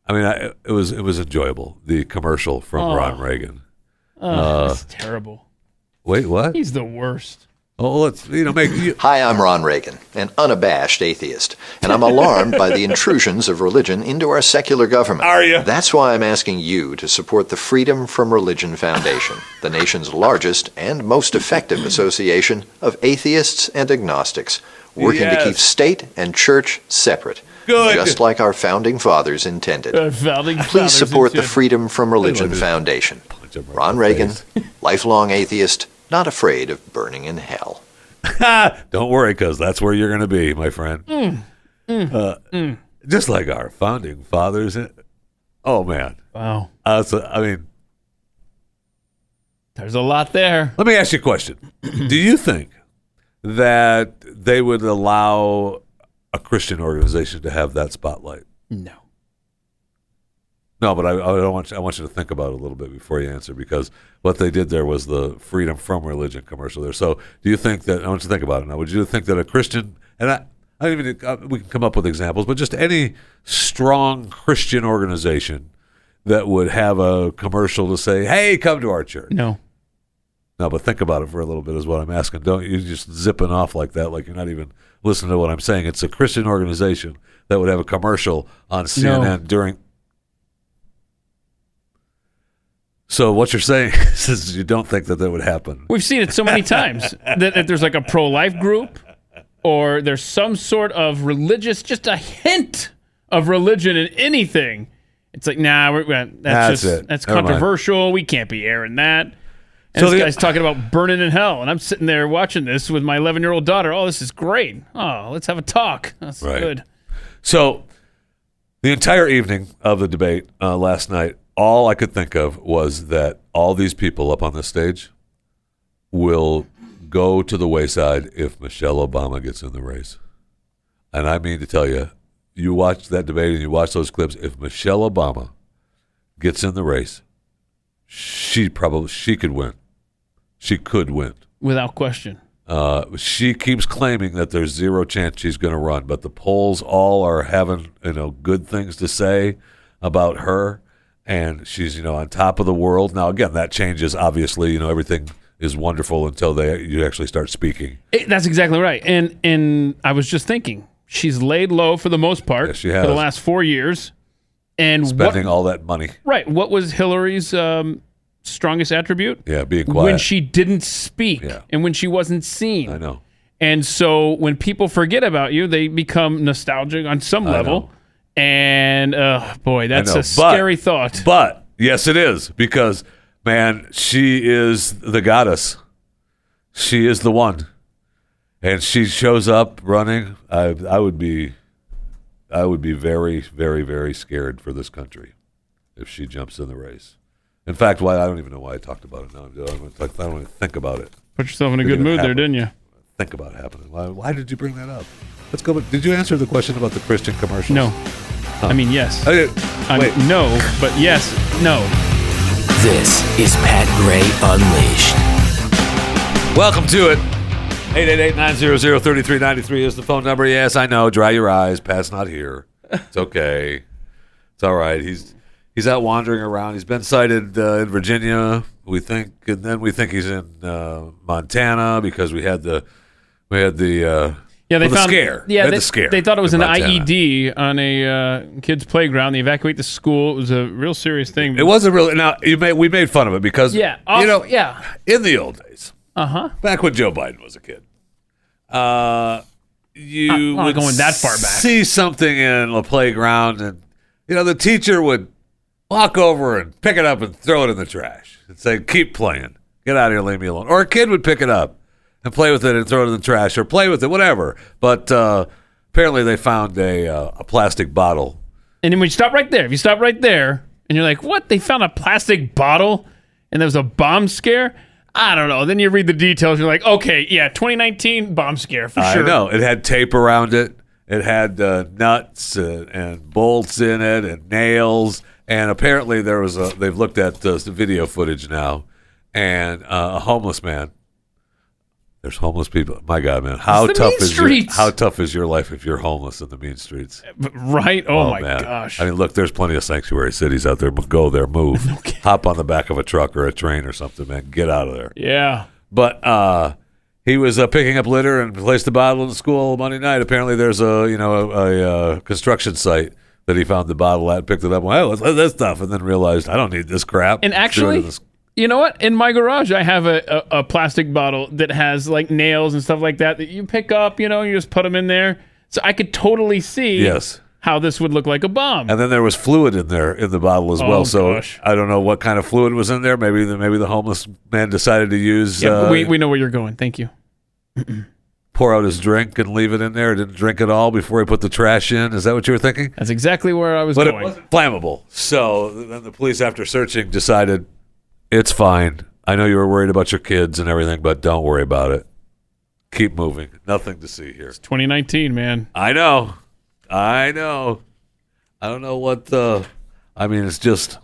I mean, I, it was it was enjoyable. The commercial from Oh. Ron Reagan. Oh, Uh, that's terrible. Wait, what? He's the worst. Oh, let's you know make. You, Hi, I'm Ron Reagan, an unabashed atheist, and I'm alarmed by the intrusions of religion into our secular government. Are you? That's why I'm asking you to support the Freedom from Religion Foundation, the nation's largest and most effective association of atheists and agnostics, working to Yes. keep state and church separate. Good. Just like our founding fathers intended. Uh, founding Please fathers support the intended. Freedom from Religion Foundation. Ron Reagan, lifelong atheist, not afraid of burning in hell. Don't worry, because that's where you're going to be, my friend. Mm. Mm. Uh, Mm. Just like our founding fathers. Oh man, Wow. uh, so, I mean, There's a lot there. let me ask you a question. Do you think that they would allow a Christian organization to have that spotlight? No. No, but I, I don't want you, I want you to think about it a little bit before you answer because what they did there was the freedom from religion commercial there. So, do you think that I want you to think about it now? Would you think that a Christian and I, I don't even uh, we can come up with examples, but just any strong Christian organization that would have a commercial to say, "Hey, come to our church." No. No, but think about it for a little bit is what I'm asking. Don't you just zipping off like that, like you're not even listening to what I'm saying. It's a Christian organization that would have a commercial on CNN during. So what you're saying is you don't think that that would happen? We've seen it so many times that, that there's like a pro life group or there's some sort of religious, just a hint of religion in anything. It's like, nah, we're, that's, That's just it. that's Never mind. controversial. We can't be airing that. And So this the- guy's talking about burning in hell, and I'm sitting there watching this with my 11 year old daughter. Oh, this is great. Oh, let's have a talk. That's Right. good. So, the entire evening of the debate uh, last night, all I could think of was that all these people up on the stage will go to the wayside if Michelle Obama gets in the race. And I mean to tell you, you watch that debate and you watch those clips. If Michelle Obama gets in the race, she probably she could win. She could win. Without question. Uh, she keeps claiming that there's zero chance she's going to run, but the polls all are having you know good things to say about her, and she's you know on top of the world. Now again, that changes. Obviously, you know everything is wonderful until they you actually start speaking. It- that's exactly right. And and I was just thinking, she's laid low for the most part she for the last four years. And what, Spending all that money, right, what was Hillary's um, strongest attribute? yeah, being When she didn't speak yeah. and when she wasn't seen. I know. And so when people forget about you, they become nostalgic on some I level. And uh, boy, that's know, a scary thought. But yes, it is because man, she is the goddess. She is the one, and she shows up running. I I would be, I would be very very very scared for this country if she jumps in the race. In fact, why I don't even know why I talked about it now. I don't even, I don't even think about it. Put yourself in a good mood there, didn't you? Think about it happening. Why, why did you bring that up? Let's go. Did you answer the question about the Christian commercials? No. I mean, yes. I did- I'm, wait. no, but yes, no. This is Pat Gray Unleashed. Welcome to it. 888-900-3393 is the phone number. Yes, I know. Dry your eyes. Pat's not here. It's okay. It's all right. He's He's out wandering around. He's been sighted uh, in Virginia, we think, and then we think he's in uh, Montana because we had the we had the uh, Yeah, they well, found the scare. Yeah, they, the scare. they thought it was an Montana. IED on a uh, kid's playground. They evacuate the school. It was a real serious thing. It wasn't really. Now you made we made fun of it because Yeah, you know, yeah. in the old days, Uh huh. back when Joe Biden was a kid, uh, you would going that far back. see something in the playground, and you know the teacher would walk over and pick it up and throw it in the trash and say, "Keep playing, get out of here, leave me alone." Or a kid would pick it up and play with it and throw it in the trash, or play with it, whatever. But uh, apparently, they found a uh, a plastic bottle. And then when you stop right there, if you stop right there, and you're like, "What? They found a plastic bottle, and there was a bomb scare." I don't know. Then you read the details. You're like, "Okay, yeah, 2019 bomb scare for I sure." know it had tape around it. It had uh, nuts and, and bolts in it and nails. And apparently there was a. They've looked at uh, video footage now, and uh, a homeless man. There's homeless people. My God, man, how tough is your, how tough is your life if you're homeless in the mean streets? Right? Oh, my man. gosh. I mean, look, there's plenty of sanctuary cities out there. But go there, move, hop on the back of a truck or a train or something, man. Get out of there. Yeah. But uh, he was uh, picking up litter and placed the bottle in the school Monday night. Apparently, there's a you know a, a, uh construction site that he found the bottle at, picked it up, went, oh, what's this stuff, and then realized I don't need this crap. And actually, in the s- you know what? In my garage, I have a, a, a plastic bottle that has like nails and stuff like that that you pick up. You know, you just put them in there. So I could totally see Yes. how this would look like a bomb. and then there was fluid in there in the bottle as Oh, well. So gosh. I don't know what kind of fluid was in there. Maybe the maybe the homeless man decided to use yeah, uh, we, we know where you're going. Thank you. pour out his drink and leave it in there. Didn't drink it all before he put the trash in. Is that what you were thinking? That's exactly where I was but going. it wasn't flammable. So then the police, after searching, decided it's fine. I know you were worried about your kids and everything, but don't worry about it. Keep moving. Nothing to see here. 2019, man. I know. I know. I don't know what the. I mean, it's just.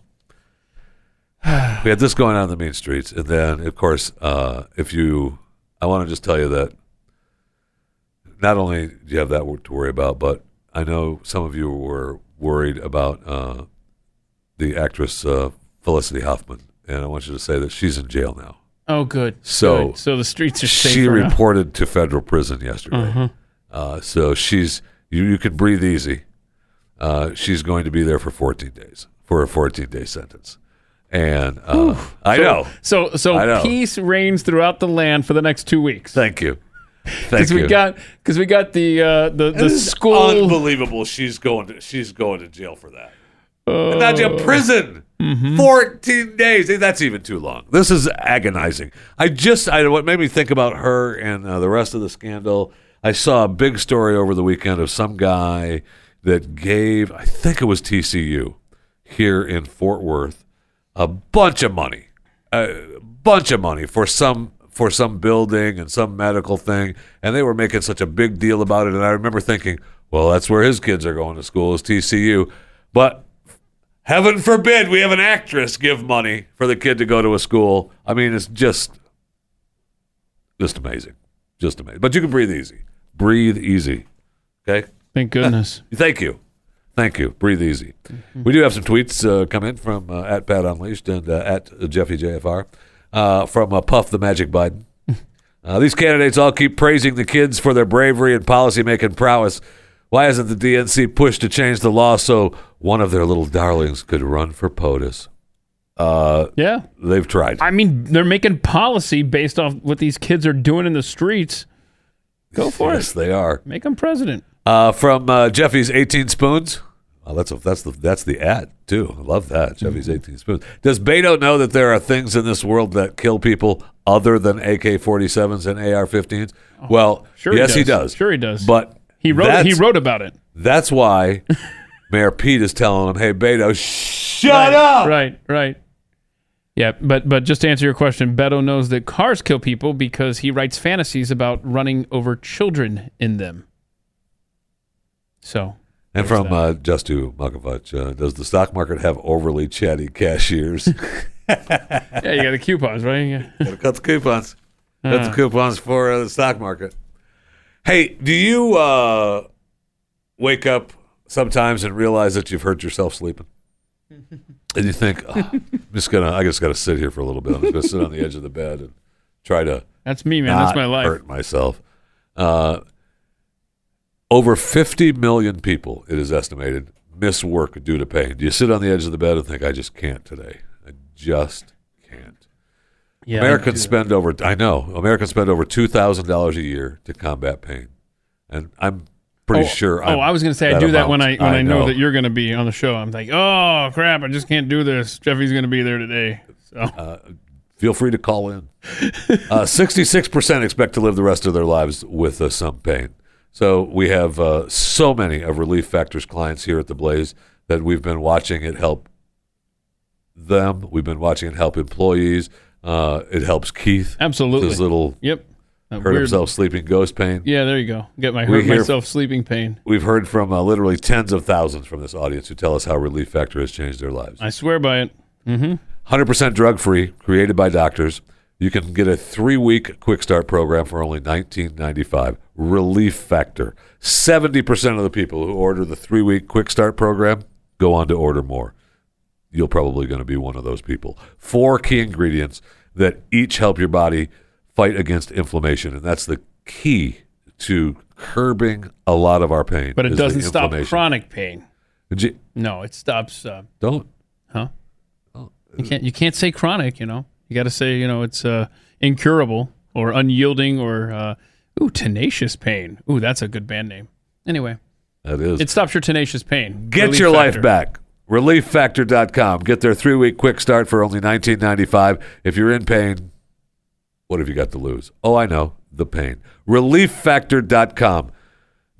We had this going on in the main streets, and then, of course, uh, if you, I want to just tell you that not only do you have that to worry about, but I know some of you were worried about uh, the actress uh, Felicity Huffman, and I want you to say that she's in jail now. Oh, good. So, Good. so the streets are she now. reported to federal prison yesterday. Mhm. Uh, so she's you, you can breathe easy. Uh, she's going to be there for 14 days for a 14 day sentence, and uh, I So- know. So so know. peace reigns throughout the land for the next two weeks. Thank you. Thank Because we got because we got the uh, the the school. unbelievable. She's going to she's going to jail for that. Uh, Not jail, prison. mhm. 14 days. That's even too long. This is agonizing. I just, I what made me think about her and uh, the rest of the scandal. I saw a big story over the weekend of some guy that gave, I think it was TCU here in Fort Worth, a bunch of money, a bunch of money for some for some building and some medical thing, and they were making such a big deal about it. And I remember thinking, well, that's where his kids are going to school is TCU, but Heaven forbid we have an actress give money for the kid to go to a school. I mean, it's just, just amazing, just amazing. But you can breathe easy. Breathe easy. Okay. Thank goodness. Thank you. Thank you. Breathe easy. We do have some tweets uh, come in from uh, at Pat Unleashed and uh, at Jeffy JFR uh, from uh, Puff the Magic Biden. Uh, these candidates all keep praising the kids for their bravery and policy-making prowess. Why hasn't the DNC pushed to change the law so one of their little darlings could run for POTUS? Uh, yeah, they've tried. I mean, they're making policy based off what these kids are doing in the streets. Go for yes, it. they are. Make them president. Uh, from uh, Jeffy's 18 spoons. Oh, that's a, that's the that's the ad too. I love that Jeffy's 18 spoons. Does Beto know that there are things in this world that kill people other than AK-47s and AR-15s? well, sure he yes, he does. does. Sure he does. But He wrote. He wrote about it. That's why Mayor Pete is telling him, "Hey, Beto, shut right, up." Right. Right. Yeah, but but just to answer your question, Beto knows that cars kill people because he writes fantasies about running over children in them. So And from uh, Just to Malkovich, uh, does the stock market have overly chatty cashiers? yeah, you got the coupons, right? Yeah. Gotta cut the coupons. Cut Uh. the coupons for uh, the stock market. Hey, do you uh, wake up sometimes and realize that you've hurt yourself sleeping? and you think, oh, I'm just gonna, I just got to sit here for a little bit. I'm just gonna sit on the edge of the bed and try to. That's me, man. That's my life. Hurt myself. Uh, over 50 million people, it is estimated, miss work due to pain. Do you sit on the edge of the bed and think, I just can't today? I just can't. Yeah, Americans spend over, I know, Americans spend over $2,000 a year to combat pain. And I'm pretty oh, sure. Oh, I'm I was going to say I do that when I when I, know. know that you're going to be on the show. I'm like, oh crap, I just can't do this. Jeffy's going to be there today. So Uh, feel free to call in. Uh, 66% expect to live the rest of their lives with uh, some pain. So we have uh, so many of Relief Factors clients here at the Blaze that we've been watching it help them. We've been watching it help employees. Uh, it helps Keith. Absolutely. His little Yep. That hurt weird- himself sleeping ghost pain. yeah, there you go. Get my We hurt hear- myself sleeping pain. We've heard from uh, literally tens of thousands from this audience who tell us how Relief Factor has changed their lives. I swear by it. Mm-hmm. 100% drug free, created by doctors. You can get a three week quick start program for only $19.95. Relief Factor. 70% of the people who order the three week quick start program go on to order more. You're probably going to be one of those people. Four key ingredients that each help your body fight against inflammation. And that's the key to curbing a lot of our pain. But it doesn't stop chronic pain. G- No, it stops. Uh, Don't. huh? You can't. You can't say chronic. You know. You got to say you know it's uh, incurable or unyielding or uh, ooh tenacious pain. Ooh, that's a good band name. Anyway, That is. it stops your tenacious pain. Get Relief your life Factor. back. ReliefFactor.com. Get their three week quick start for only $19.95. If you're in pain, what have you got to lose? Oh, I know the pain. ReliefFactor.com.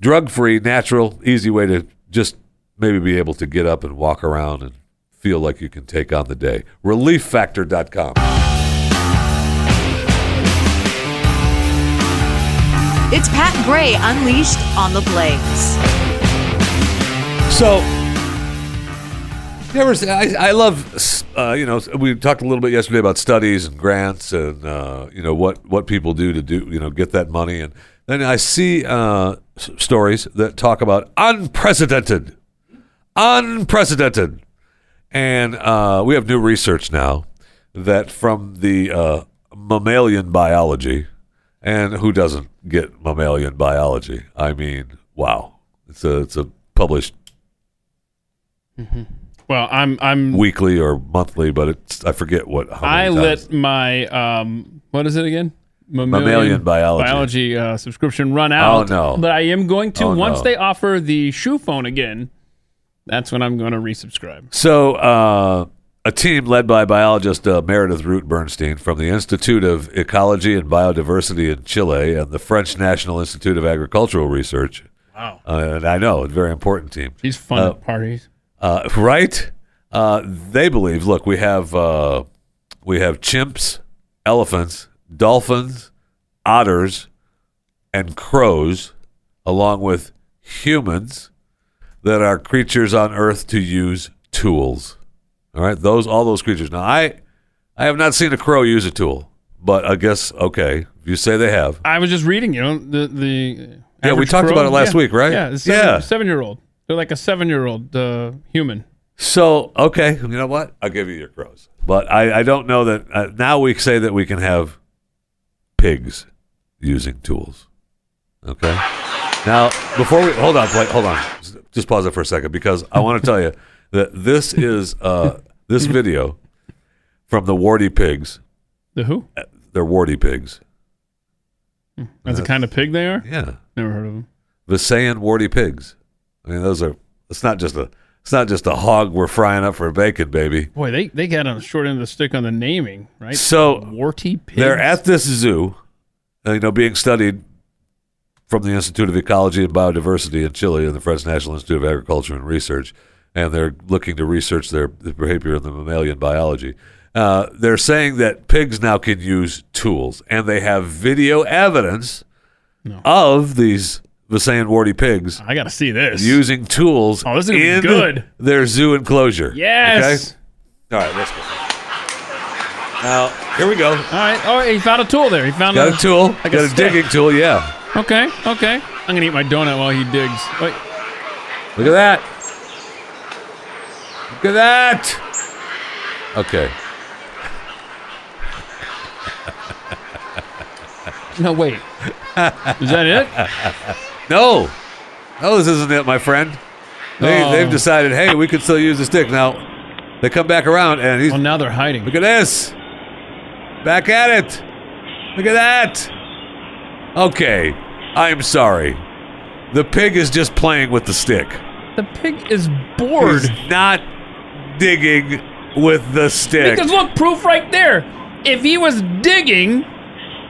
Drug free, natural, easy way to just maybe be able to get up and walk around and feel like you can take on the day. ReliefFactor.com. It's Pat Gray Unleashed on the Blaze. So, ever see, I, I love, uh, you know, we talked a little bit yesterday about studies and grants and, uh, you know, what, what people do to do, you know, get that money. And then I see uh, s- stories that talk about unprecedented, unprecedented. And uh, we have new research now that from the uh, mammalian biology, and who doesn't get mammalian biology? I mean, wow. It's a, it's a published Well, I'm I'm weekly or monthly, but it's I forget what. How I let my um what is it again? Mammalian biology. biology uh, subscription run out. Oh no. But I am going to Oh, once no. they offer the shoe phone again. That's when I'm going to resubscribe. So, uh, a team led by biologist uh, Meredith Root Bernstein from the Institute of Ecology and Biodiversity in Chile and the French National Institute of Agricultural Research. Wow. Uh, and I know, a very important team. She's fun Uh, at parties. Uh, right? Uh, they believe. Look, we have uh, we have chimps, elephants, dolphins, otters, and crows, along with humans, that are creatures on Earth to use tools. All right, those all those creatures. Now, I I have not seen a crow use a tool, but I guess okay. If you say they have, I was just reading, you know, the the Yeah, we talked about it last yeah, week, right? Yeah, seven, Yeah. seven year old. They're like a seven year old uh, human. So okay, you know what? I'll give you your crows, but I, I don't know that uh, now we say that we can have pigs using tools. Okay. Now before we hold on, wait, hold on, just pause it for a second because I want to tell you that this is uh, this video from the warty pigs. The who? They're warty pigs. That's the kind of pig they are. Yeah. Never heard of them. Visayan warty pigs. I mean, those are. It's not just a. It's not just a hog we're frying up for bacon, baby. Boy, they they got on the short end of the stick on the naming, right? So warty pigs. They're at this zoo, uh, you know, being studied from the Institute of Ecology and Biodiversity in Chile and the French National Institute of Agriculture and Research, and they're looking to research their the behavior in the mammalian biology. Uh, they're saying that pigs now can use tools, and they have video evidence of these Visayan warty pigs. I got to see this. using tools. Oh, this is gonna be in good. Their zoo enclosure. Yes. Okay? All right, let's go. Now here we go. All right. Oh, he found a tool there. He found Got a tool. like got a, stick. digging tool. Yeah. Okay. Okay. I'm gonna eat my donut while he digs. Wait. Look at that. Look at that. Okay. No, wait. Is that it? No. No, this isn't it, my friend. They, Oh. They've decided, hey, we could still use the stick. Now, they come back around and he's. Well, now they're hiding. Look at this. Back at it. Look at that. Okay. I am sorry. The pig is just playing with the stick. The pig is bored. He's not digging with the stick. Because look, proof right there. If he was digging,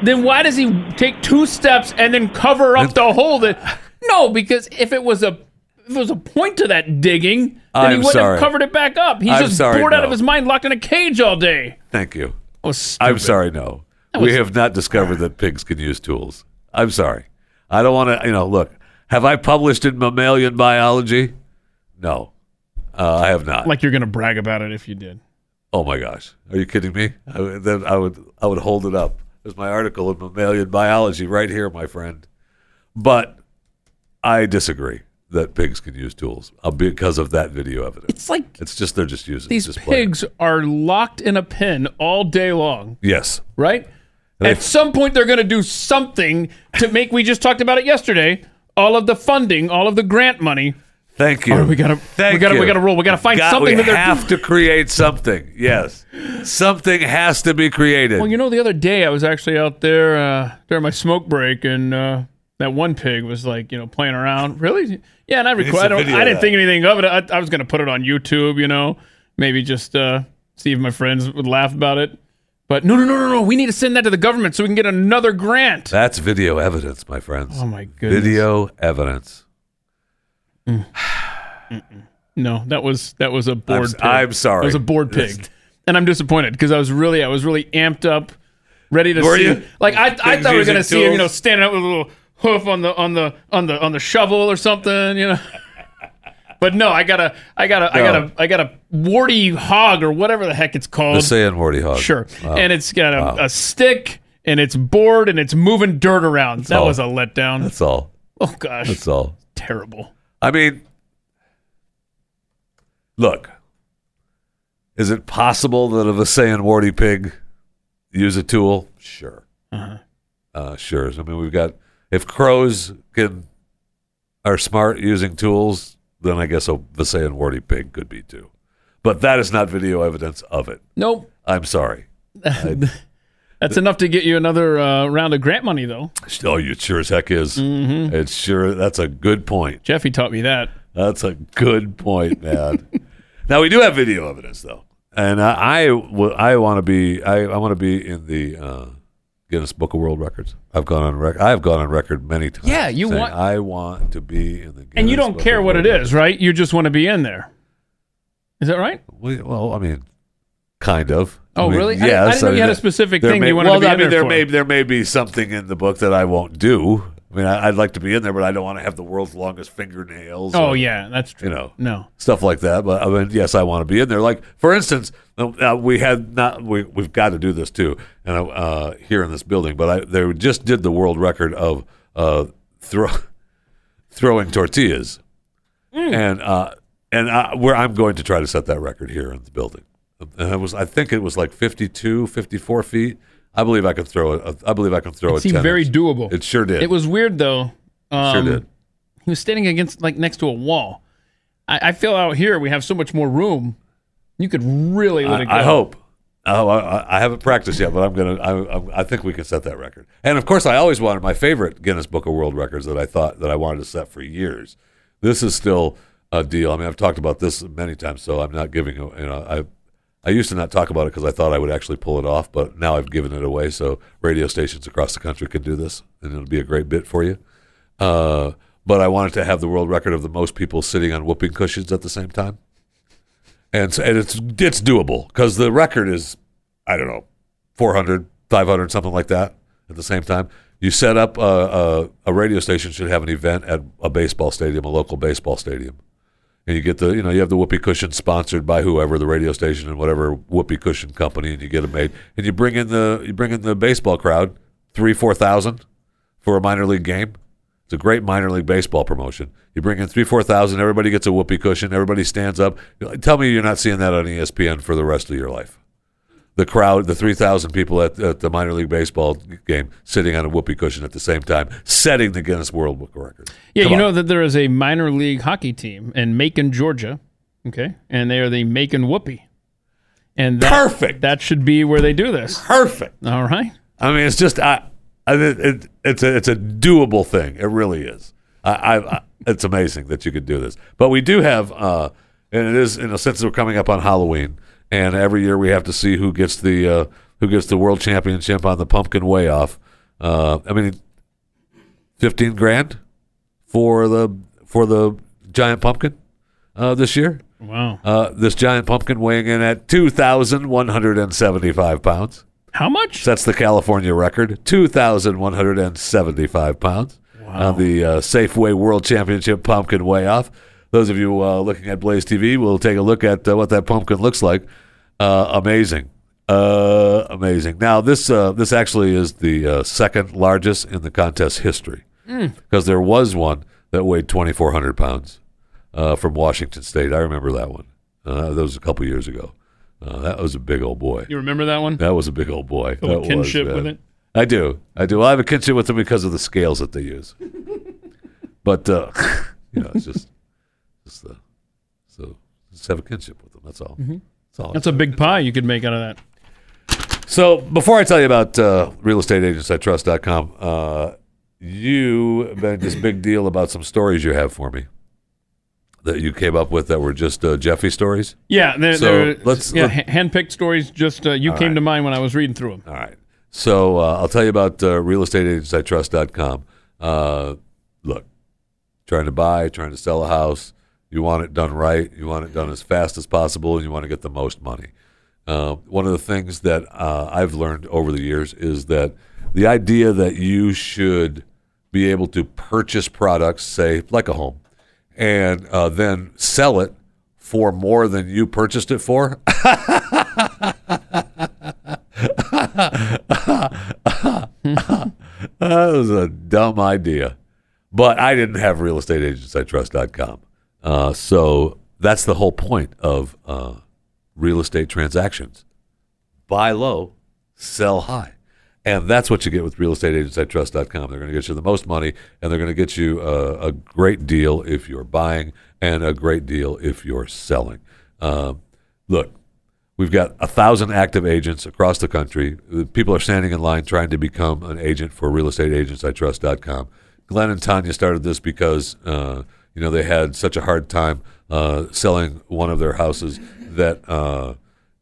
then why does he take two steps and then cover up the hole that? No, because if it was a if it was a point to that digging, then he I'm wouldn't sorry. have covered it back up. He's I'm just sorry, bored out of his mind, locked in a cage all day. Thank you. That I'm sorry, no. That We have not discovered that pigs can use tools. I'm sorry. I don't want to, you know, look, have I published in mammalian biology? No, uh, I have not. Like you're gonna brag about it if you did. oh my gosh, are you kidding me? I, then I would, I would hold it up. There's my article in mammalian biology right here, my friend. But I disagree that pigs can use tools uh, because of that video evidence. It's like It's just they're just using these just playing. pigs are locked in a pen all day long, Yes, right? They- At some point, they're going to do something to make. We just talked about it yesterday. All of the funding, all of the grant money. Thank you. Oh, we gotta- Thank we gotta- you. we gotta roll. We gotta find Got- something We that they're- have to create something. Yes, something has to be created. Well, you know, the other day I was actually out there uh, during my smoke break, and uh, that one pig was like, you know, playing around. Really? Yeah, and I record. I, some don't, video I didn't think anything of it. I, I was going to put it on YouTube, you know, maybe just uh, see if my friends would laugh about it. But no, no, no, no, no. We need to send that to the government so we can get another grant. That's video evidence, my friends. Oh my goodness. Video evidence. No, that was that was a bored. s- pig. I'm sorry. It was a bored pig, and I'm disappointed because I was really I was really amped up, ready to Were see. you? Like I, I thought we were gonna see him, you know, standing up with a little hoof on the on the on the on the shovel or something, you know. But no, I got a I got a I got a I got a warty hog or whatever the heck it's called. Saiyan Warty Hog. Sure, Wow. and it's got a, Wow. a stick and it's bored and it's moving dirt around. that all. was a letdown. That's all. oh gosh, That's all. terrible. I mean, look, is it possible that a Visayan warty pig use a tool? Sure. Uh-huh. Uh, sure. I mean, we've got if crows can are smart using tools, then I guess a Visayan warty pig could be too. But that is not video evidence of it. Nope. I'm sorry. I, That's enough to get you another uh, round of grant money, though. oh, you sure as heck is. Mm-hmm. It's sure. That's a good point. Jeffy taught me that. That's a good point, man. now we do have video evidence though, and I I want to be I, I want to be in the uh, Guinness Book of World Records. I've gone on record. I've gone on record many times. Yeah, you want- I want to be in the. Guinness And you don't Book care what it World is, right? You just want to be in there. Is that right? We, well, I mean, kind of. Oh, I mean, really? I didn't- I didn't know you had a specific thing may, you wanted well, to be I in mean, there for. may there may be something in the book that I won't do. I mean, I, I'd like to be in there, but I don't want to have the world's longest fingernails. Oh or, yeah, that's true. you know, No. stuff like that. But I mean, yes, I want to be in there. Like for instance, uh, we had not we we've got to do this too, and uh, here in this building. But I they just did the world record of uh, throw throwing tortillas, and uh, and uh, where I'm going to try to set that record here in the building. And it was I think it was like 52, 54 feet. I believe I could throw a, I believe I can throw It seemed 10 very inch. doable. It sure did. It was weird though. Um, sure did. He was standing against like next to a wall. I, I feel out here we have so much more room. You could really let it go. I, I hope. Oh, I, I haven't practiced yet, but I'm gonna. I, I, I think we can set that record. And of course, I always wanted my favorite Guinness Book of World Records that I thought that I wanted to set for years. This is still a deal. I mean, I've talked about this many times, so I'm not giving. You know, I used to not talk about it because I thought I would actually pull it off, but now I've given it away, so radio stations across the country can do this, and it'll be a great bit for you. Uh, but I wanted to have the world record of the most people sitting on whooping cushions at the same time. And, so, and it's it's doable because the record is I don't know 400 500 something like that at the same time. You set up a, a, a radio station should have an event at a baseball stadium a local baseball stadium and you get the you know you have the whoopee cushion sponsored by whoever the radio station and whatever whoopee cushion company and you get them made and you bring in the you bring in the baseball crowd three four thousand for a minor league game It's a great minor league baseball promotion. You bring in three, four thousand, everybody gets a whoopee cushion, everybody stands up. Tell me you're not seeing that on ESPN for the rest of your life. The crowd, the three thousand people at, at the minor league baseball game, sitting on a whoopee cushion at the same time, setting the Guinness World Book of Records. Yeah, Come you on. know that there is a minor league hockey team in Macon, Georgia. Okay, and they are the Macon Whoopee. And that, Perfect. That should be where they do this. Perfect. All right. I mean, it's just I, I it, it, it's a it's a doable thing. It really is. I, I, I it's amazing that you could do this. But we do have, uh, and it is in a sense we're coming up on Halloween, and every year we have to see who gets the uh, who gets the world championship on the pumpkin way off. Uh, I mean, fifteen grand for the for the giant pumpkin uh, this year. Wow. Uh, this giant pumpkin weighing in at two thousand one hundred and seventy five pounds. How much? That's the California record, 2,175 pounds on the uh, Safeway World Championship Pumpkin Weigh Off. Those of you uh, looking at Blaze TV will take a look at uh, what that pumpkin looks like. Uh, amazing. Uh, amazing. Now, this uh, this actually is the uh, second largest in the contest history Mm. because there was one that weighed 2,400 pounds uh, from Washington State. I remember that one. Uh, that was a couple years ago. Uh, that was a big old boy. You remember that one? That was a big old boy. Feel a That was, kinship man. with it? I do. I do. Well, I have a kinship with them because of the scales that they use. but uh, you know, it's just, just the so just have a kinship with them. That's all. Mhm. That's a big pie you could make out of that. So before I tell you about uh, realestateagentsitrust.com, uh, you made this big deal about some stories you have for me that you came up with that were just uh, Jeffy stories. Yeah, they're, So they're let's- yeah, let- ha- handpicked stories. Just uh, you came right. to mind when I was reading through them. All right. So uh, I'll tell you about uh, realestateagentsitrust.com. Uh, look, trying to buy, trying to sell a house. You want it done right. You want it done as fast as possible, and you want to get the most money. Uh, one of the things that uh, I've learned over the years is that the idea that you should be able to purchase products, say like a home, and uh, then sell it for more than you purchased it for. that was a dumb idea. But I didn't have realestateagentsitrust.com. Uh, so that's the whole point of uh, real estate transactions. Buy low, sell high. And that's what you get with realestateagentsitrust.com. They're going to get you the most money, and they're going to get you a, a great deal if you're buying and a great deal if you're selling. Uh, look, We've got a thousand active agents across the country. People are standing in line trying to become an agent for realestateagentsitrust.com. Glenn and Tanya started this because uh, you know they had such a hard time uh, selling one of their houses that uh,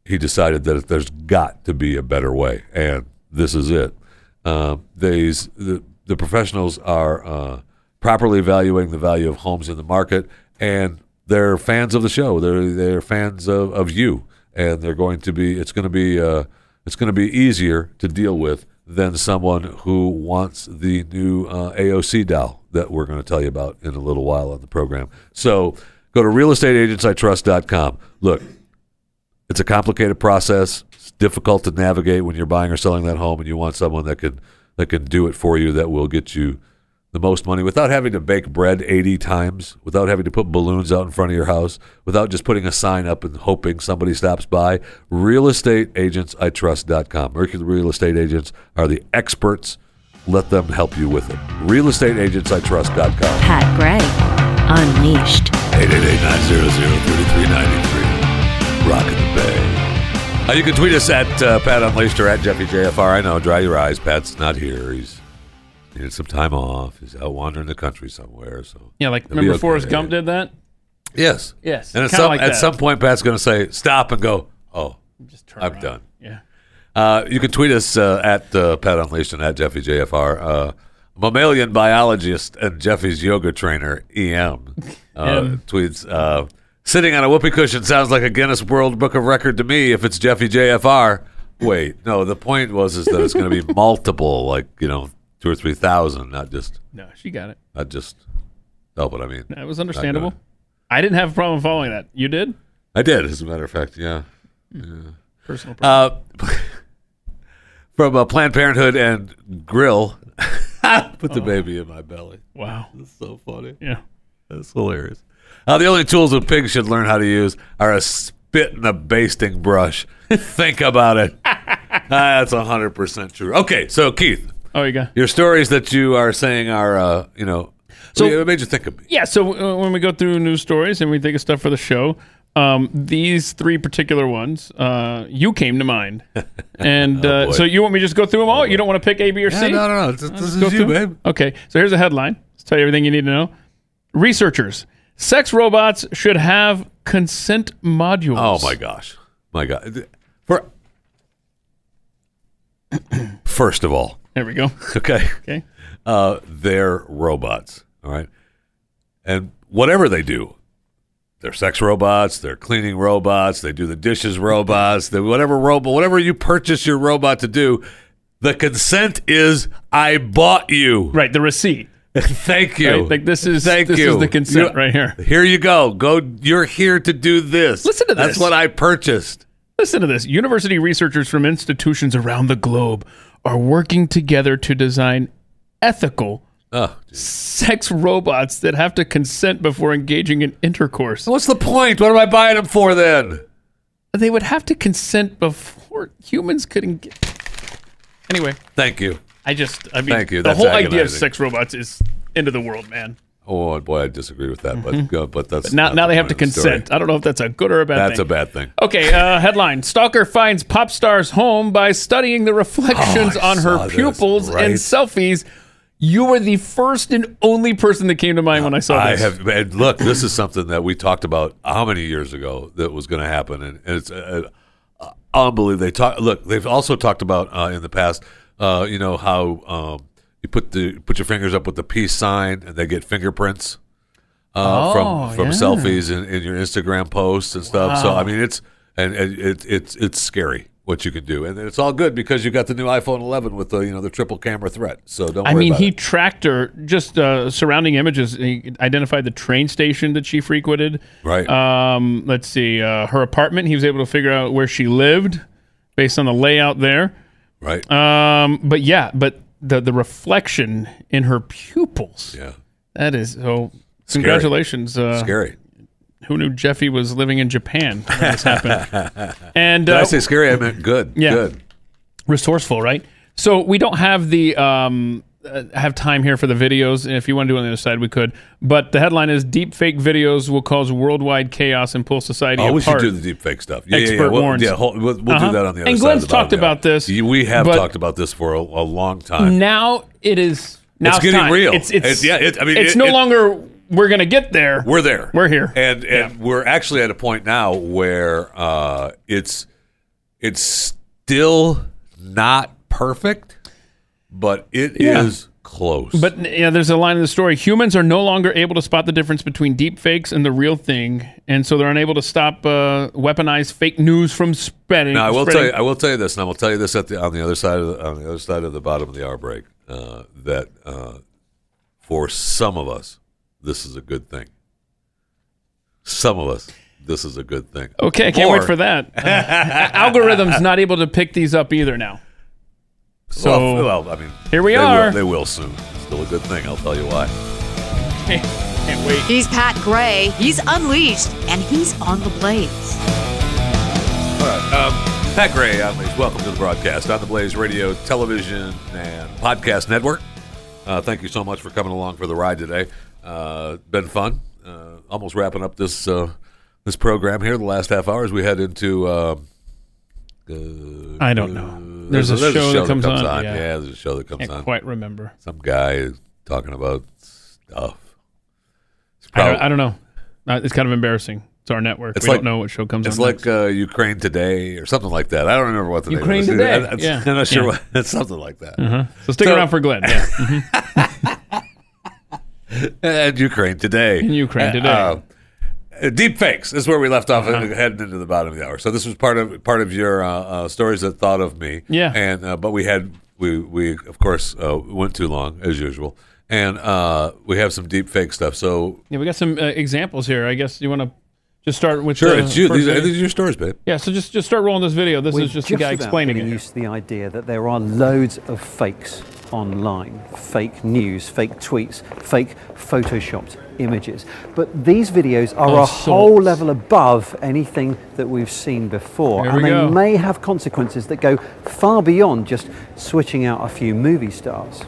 he decided that there's got to be a better way, and this is it. Uh, these the, the professionals are uh, properly evaluating the value of homes in the market, and they're fans of the show. They're they're fans of, of you, and they're going to be. It's going to be uh, it's going to be easier to deal with than someone who wants the new uh, AOC doll that we're going to tell you about in a little while on the program. So go to realestateagentsitrust.com. Look, it's a complicated process. It's difficult to navigate when you're buying or selling that home, and you want someone that can that can do it for you. That will get you the most money without having to bake bread 80 times, without having to put balloons out in front of your house, without just putting a sign up and hoping somebody stops by. RealestateAgentsITrust.com. Mercury Real Estate Agents are the experts. Let them help you with it. RealestateAgentsITrust.com. Pat Gray, Unleashed. 888-900-3393. Rockin' the Bay. Uh, you can tweet us at uh, Pat Unleashed or at Jeffy JFR. I know, dry your eyes. Pat's not here. He's needed some time off. He's out wandering the country somewhere. So Yeah, like He'll remember okay. Forrest Gump did that? Yes. Yes, And at some like at that. some point, Pat's going to say stop and go. Oh, I'm done. Yeah. Uh, you can tweet us uh, at uh, Pat Unleashed and at Jeffy JFR. Uh, mammalian biologist and Jeffy's yoga trainer EM uh, tweets. Uh, Sitting on a whoopee cushion sounds like a Guinness World Book of Record to me. If it's Jeffy JFR, wait, no. The point was is that it's going to be multiple, like you know, two or three thousand, not just No, she got it. not just. Oh, but I mean, That was understandable. I didn't have a problem following that. You did? I did, as a matter of fact. Yeah. Personal Uh, from uh, Planned Parenthood and Grill. Put the baby in my belly. Wow. That's so funny. Yeah. That's hilarious. Uh, the only tools a pig should learn how to use are a spit and a basting brush. Think about it. Ah, that's 100% true. Okay, so Keith, Oh, you go. your stories that you are saying are, uh, you know, So- so it made you think of me. Yeah, so uh, when we go through news stories and we think of stuff for the show, um, these three particular ones, uh, you came to mind. And Oh, uh, boy. so you want me to just go through them all? You don't want to pick A, B, or Yeah, C? no, no, no. This- this is you, through babe. Okay, so here's a headline. Let's tell you everything you need to know. Researchers, sex robots should have consent modules. Oh, my gosh. My God. For, first of all, There we go. Okay. Okay. Uh, they're robots. All right. And whatever they do, they're sex robots, they're cleaning robots, they do the dishes robots, they, whatever robot, whatever you purchase your robot to do, the consent is I bought you. Right, the receipt. Thank you. Right, like this is Thank this you. is the consent You- right here. Here you go. Go. You're here to do this. Listen to this. That's what I purchased. Listen to this. University researchers from institutions around the globe are working together to design ethical Oh, sex robots that have to consent before engaging in intercourse. what's the point? What am I buying them for then? They would have to consent before humans could engage. Anyway, Thank you. I just, I mean, Thank you. the That's whole idea of sex robots is end of the world, man. Oh boy, I disagree with that, but go, but that's But now, now the they have to the story. consent. I don't know if that's a good or a bad That's thing. a bad thing. Okay, uh, headline Stalker finds pop star's home by studying the reflections Oh, on her pupils right. and selfies. You were the first and only person that came to mind when I saw this. I have and look. This is something that we talked about how many years ago that was going to happen, and, and it's uh, uh, unbelievable. They talk. Look, they've also talked about uh, in the past. Uh, you know how um, you put the put your fingers up with the peace sign, and they get fingerprints uh, Oh, from from yeah. selfies in, in your Instagram posts and stuff. So I mean, it's and, and it, it's it's scary what you can do, and it's all good because you got the new iPhone 11 with the you know the triple camera threat. So don't. I mean, he it. tracked her just uh, surrounding images. He identified the train station that she frequented. Right. Um, let's see, uh, her apartment. He was able to figure out where she lived based on the layout there. Right. Um, but yeah, but the the reflection in her pupils. Yeah. That is so. Scary. Congratulations. Uh, Scary. Who knew Jeffy was living in Japan when this happened? And Did I uh, say scary? I meant good. Yeah. Good. resourceful, right? So we don't have the um, uh, have time here for the videos. If you want to do it on the other side, we could. But the headline is: Deep fake videos will cause worldwide chaos and pull society Oh, we should do the deep fake stuff. Yeah, yeah, Expert yeah. We'll, warns. yeah, we'll, we'll Uh-huh. do that on the other side. And side. Glenn's the bottom talked about this, We have talked about this for a, a long time. now it is. Now It's getting time. real. It's, it's It's- yeah, it- I mean, it's it- no longer we're going to get there. We're there. We're here. and and we're actually at a point now where uh, it's it's still not perfect, but it is Yeah. close. But yeah, there's a line in the story. Humans are no longer able to spot the difference between deep fakes and the real thing, and so they're unable to stop uh, weaponized fake news from spreading. Now I will tell you, I will tell you this, and I will tell you this at the on the other side of the, on the other side of the bottom of the hour break. Uh, that uh, for some of us, this is a good thing. Some of us, this is a good thing. Okay, I can't Or- wait for that. Uh, algorithm's not able to pick these up either now. So well, well, I mean, here we they are. Will, they will soon. It's still a good thing. I'll tell you why. can't wait. He's Pat Gray. He's unleashed, and he's on the blaze. All right. Um, Pat Gray, Unleashed. Welcome to the broadcast on the Blaze Radio, Television, and Podcast Network. Uh, thank you so much for coming along for the ride today. Uh, been fun. Uh, almost wrapping up this uh, this program here. The last half hour as we head into. Uh, uh, I don't know. There's a show that comes on, Yeah. yeah. there's a show that comes on. I Can't on. quite remember. Some guy talking about stuff. It's I don't, I don't know. Uh, it's kind of embarrassing. It's our network. It's we like- don't know what show comes It's on. like uh, Ukraine Today or something like that. I don't remember what the Ukraine name Today, is. I- I- yeah. I'm not sure Yeah. what. It's something like that. Uh-huh. So stick around for Glenn. Yeah. Mhm. and Ukraine Today. In Ukraine Today. Uh, uh, deep fakes is where we left off, Uh-huh. heading into the bottom of the hour. So this was part of part of your uh, uh, stories that thought of me. Yeah. And uh, but we had we we of course uh, went too long as usual, and uh, we have some deep fake stuff. So yeah, we got some uh, examples here. I guess you want to Just start with Sure, the it's you. These are, these are your stories, babe. Yeah, so just just start rolling this video. This We're is just the guy about explaining getting it. used to the idea that there are loads of fakes online, fake news, fake tweets, fake photoshopped images. But these videos are Of a whole level above anything that we've seen before, Here and we they go. may have consequences that go far beyond just switching out a few movie stars.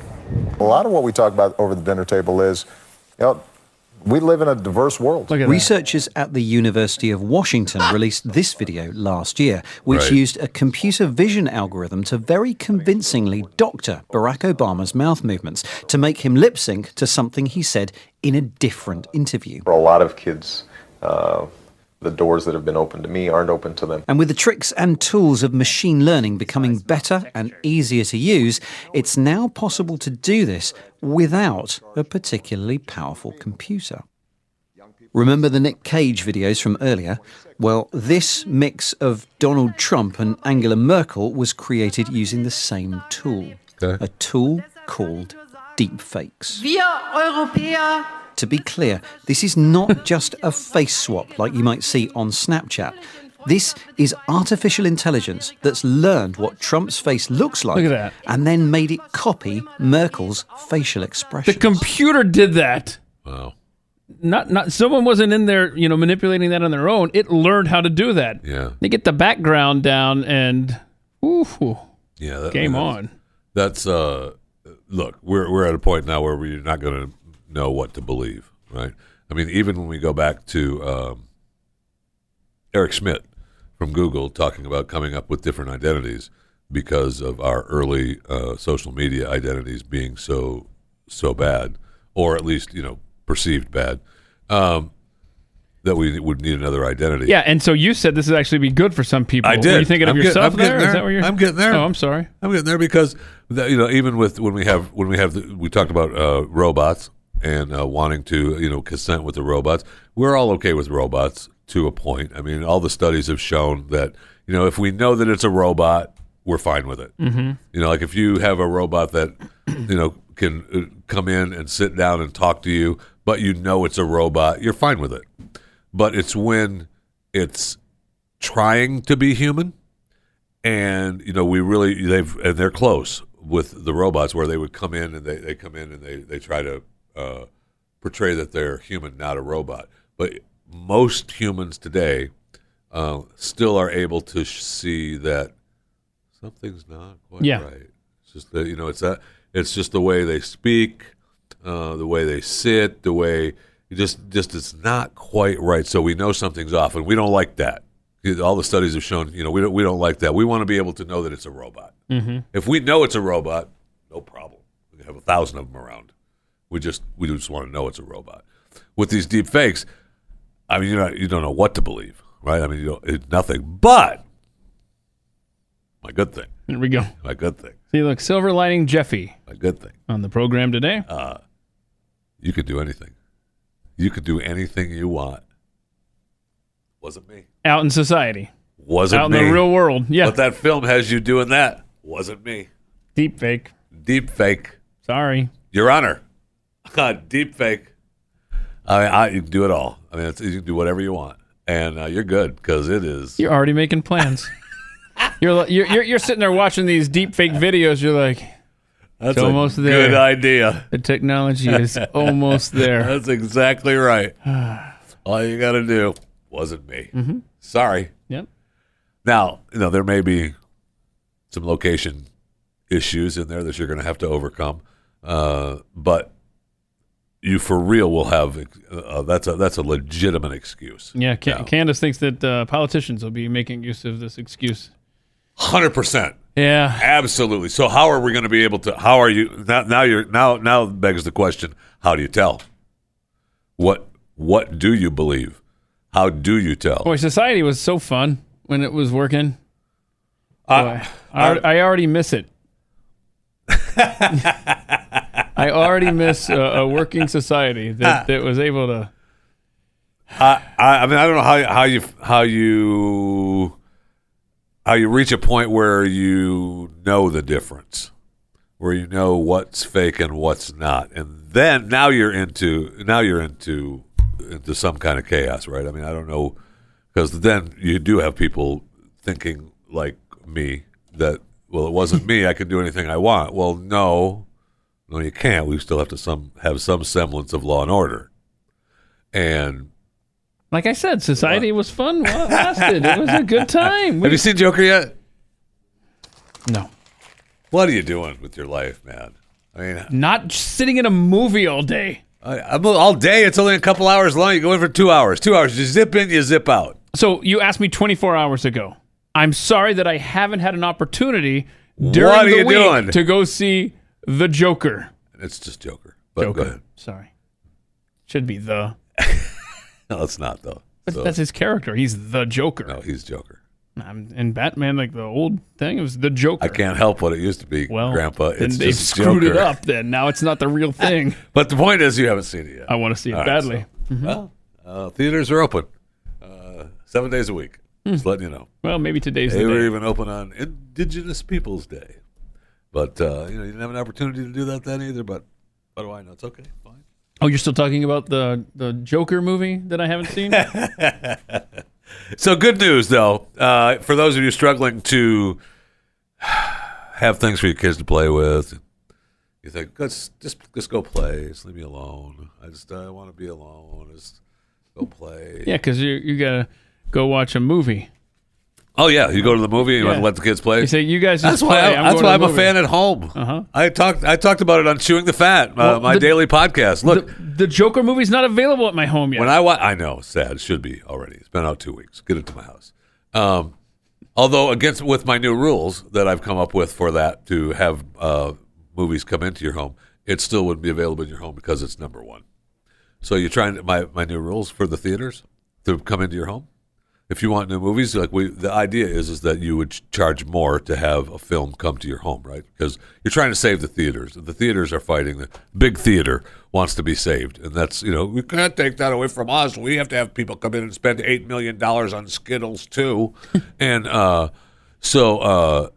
A lot of what we talk about over the dinner table is, you know, we live in a diverse world. Researchers at the University of Washington released this video last year, which Right. used a computer vision algorithm to very convincingly doctor Barack Obama's mouth movements to make him lip sync to something he said in a different interview. For a lot of kids, uh, the doors that have been open to me aren't open to them. And with the tricks and tools of machine learning becoming better and easier to use, it's now possible to do this without a particularly powerful computer. Remember the Nick Cage videos from earlier? Well, this mix of Donald Trump and Angela Merkel was created using the same tool. A tool called deepfakes. Wir Europäer To be clear, this is not just a face swap like you might see on Snapchat. This is artificial intelligence that's learned what Trump's face looks like Look at that. and then made it copy Merkel's facial expression. The computer did that. Wow. Not not someone wasn't in there, you know, manipulating that on their own. It learned how to do that. Yeah. They get the background down and ooh, Yeah, that, game that's- on. That's uh, look, we're we're at a point now where we're not going to know what to believe, right? I mean, even when we go back to um, Eric Schmidt from Google talking about coming up with different identities because of our early uh, social media identities being so so bad, or at least you know perceived bad, um, that we would need another identity. Yeah, and so you said this would actually be good for some people. I did. Were you thinking of I'm get- yourself I'm there? getting Is there. that what you're? I'm getting there. Oh, I'm sorry. I'm getting there because you know even with when we have when we have the, we talked about uh, robots and uh, wanting to you know consent with the robots. We're all okay with robots to a point. I mean, all the studies have shown that you know if we know that it's a robot, we're fine with it. Mhm. You know, like if you have a robot that you know can uh, come in and sit down and talk to you, but you know it's a robot, you're fine with it. But it's when it's trying to be human and you know we really they've and they're close with the robots where they would come in and they, they come in and they, they try to uh, portray that they're human not a robot but most humans today uh, still are able to sh- see that something's not quite Yeah. right it's just that you know it's that it's just the way they speak uh, the way they sit the way just just it's not quite right so we know something's off and we don't like that all the studies have shown, you know, we don't we don't like that. We want to be able to know that it's a robot. Mhm. If we know it's a robot, no problem. We can have a thousand of them around. We just we just want to know it's a robot. With these deep fakes, I mean, you know, you don't know what to believe, right? I mean, you don't, it's nothing. But my good thing, There we go. my good thing, See, look, silver lining Jeffy my good thing. on the program today. Uh, you could do anything. You could do anything you want. Wasn't me. Out in society, Wasn't out me. in the real world. Yeah, But that film has you doing that. Wasn't me. deep fake. Deep fake. Sorry. Your Honor. Deep fake. I mean, I, you can do it all. I mean, it's, you can do whatever you want, and uh, you're good because it is. You're already making plans. you're, you're you're you're sitting there watching these deep fake videos. You're like, That's it's a almost there. good idea. The technology is almost there. That's exactly right. all you got to do wasn't me. Mhm. Sorry. Yep. Now, you know, there may be some location issues in there that you're going to have to overcome, uh, but you for real will have uh, that's a that's a legitimate excuse. Yeah, Can- Candace thinks that uh, politicians will be making use of this excuse. Hundred percent. Yeah, absolutely. So how are we going to be able to? How are you now? Now you're now now begs the question: How do you tell? What what do you believe? How do you tell? Boy, society was so fun when it was working. Boy, I, I already miss it. I already miss a, a working society that, ah. that was able to. I, I I mean I don't know how how you how you how you reach a point where you know the difference, where you know what's fake and what's not, and then now you're into now you're into into some kind of chaos, right? I mean I don't know because then you do have people thinking like me that well, it wasn't me. I can do anything I want. Well, no, no, you can't. We still have to some have some semblance of law and order. And Like I said, society was fun while it lasted. it was a good time. have you seen Joker yet? No. What are you doing with your life, man? I mean, Not sitting in a movie all day. I, I'm all day. It's only a couple hours long. You go in for two hours. Two hours. You zip in, you zip out. So you asked me 24 hours ago. I'm sorry that I haven't had an opportunity during the week doing? to go see The Joker. It's just Joker. But Joker. Go ahead. Sorry. Should be the. No, it's not though. But So- that's his character. He's the Joker. No, he's Joker. Um, in Batman, like the old thing, it was the Joker. I can't help what it used to be, well, Grandpa. It's they've screwed Joker. it up. Then now it's not the real thing. But the point is, you haven't seen it yet. I want to see it All right, badly. so- Mhm. Well, uh, theaters are open uh, seven days a week. Just letting you know. Well, maybe today's They the were even open on Indigenous Peoples Day, but uh, you know you didn't have an opportunity to do that then either. But what do I know? It's okay. Fine. Oh, you're still talking about the the Joker movie that I haven't seen? So good news though, uh, for those of you struggling to have things for your kids to play with. You think, let's just just go play. Just leave me alone. I just I want to be alone. Just go play. yeah, because you you gotta go watch a movie. Oh yeah, you go to the movie and you want to let the kids play. You say you guys just That's why. play. I, I'm that's why I'm a fan at home. Uh-huh. I talked. I talked about it on Chewing the Fat, uh, Well, my the- daily podcast. Look, The Joker movie's not available at my home yet. when I wa- I know, sad. It should be already. It's been out two weeks. Get it to my house. Um, although against with my new rules that I've come up with for that to have uh, movies come into your home, it still wouldn't be available in your home because it's number one. So you're trying to, my my new rules for the theaters to come into your home. If you want new movies, like we, the idea is is that you would ch- charge more to have a film come to your home, right? Because you're trying to save the theaters. The theaters are fighting. The big theater wants to be saved, and that's you know we can't take that away from us. We have to have people come in and spend eight million dollars on Skittles too, and uh, so uh,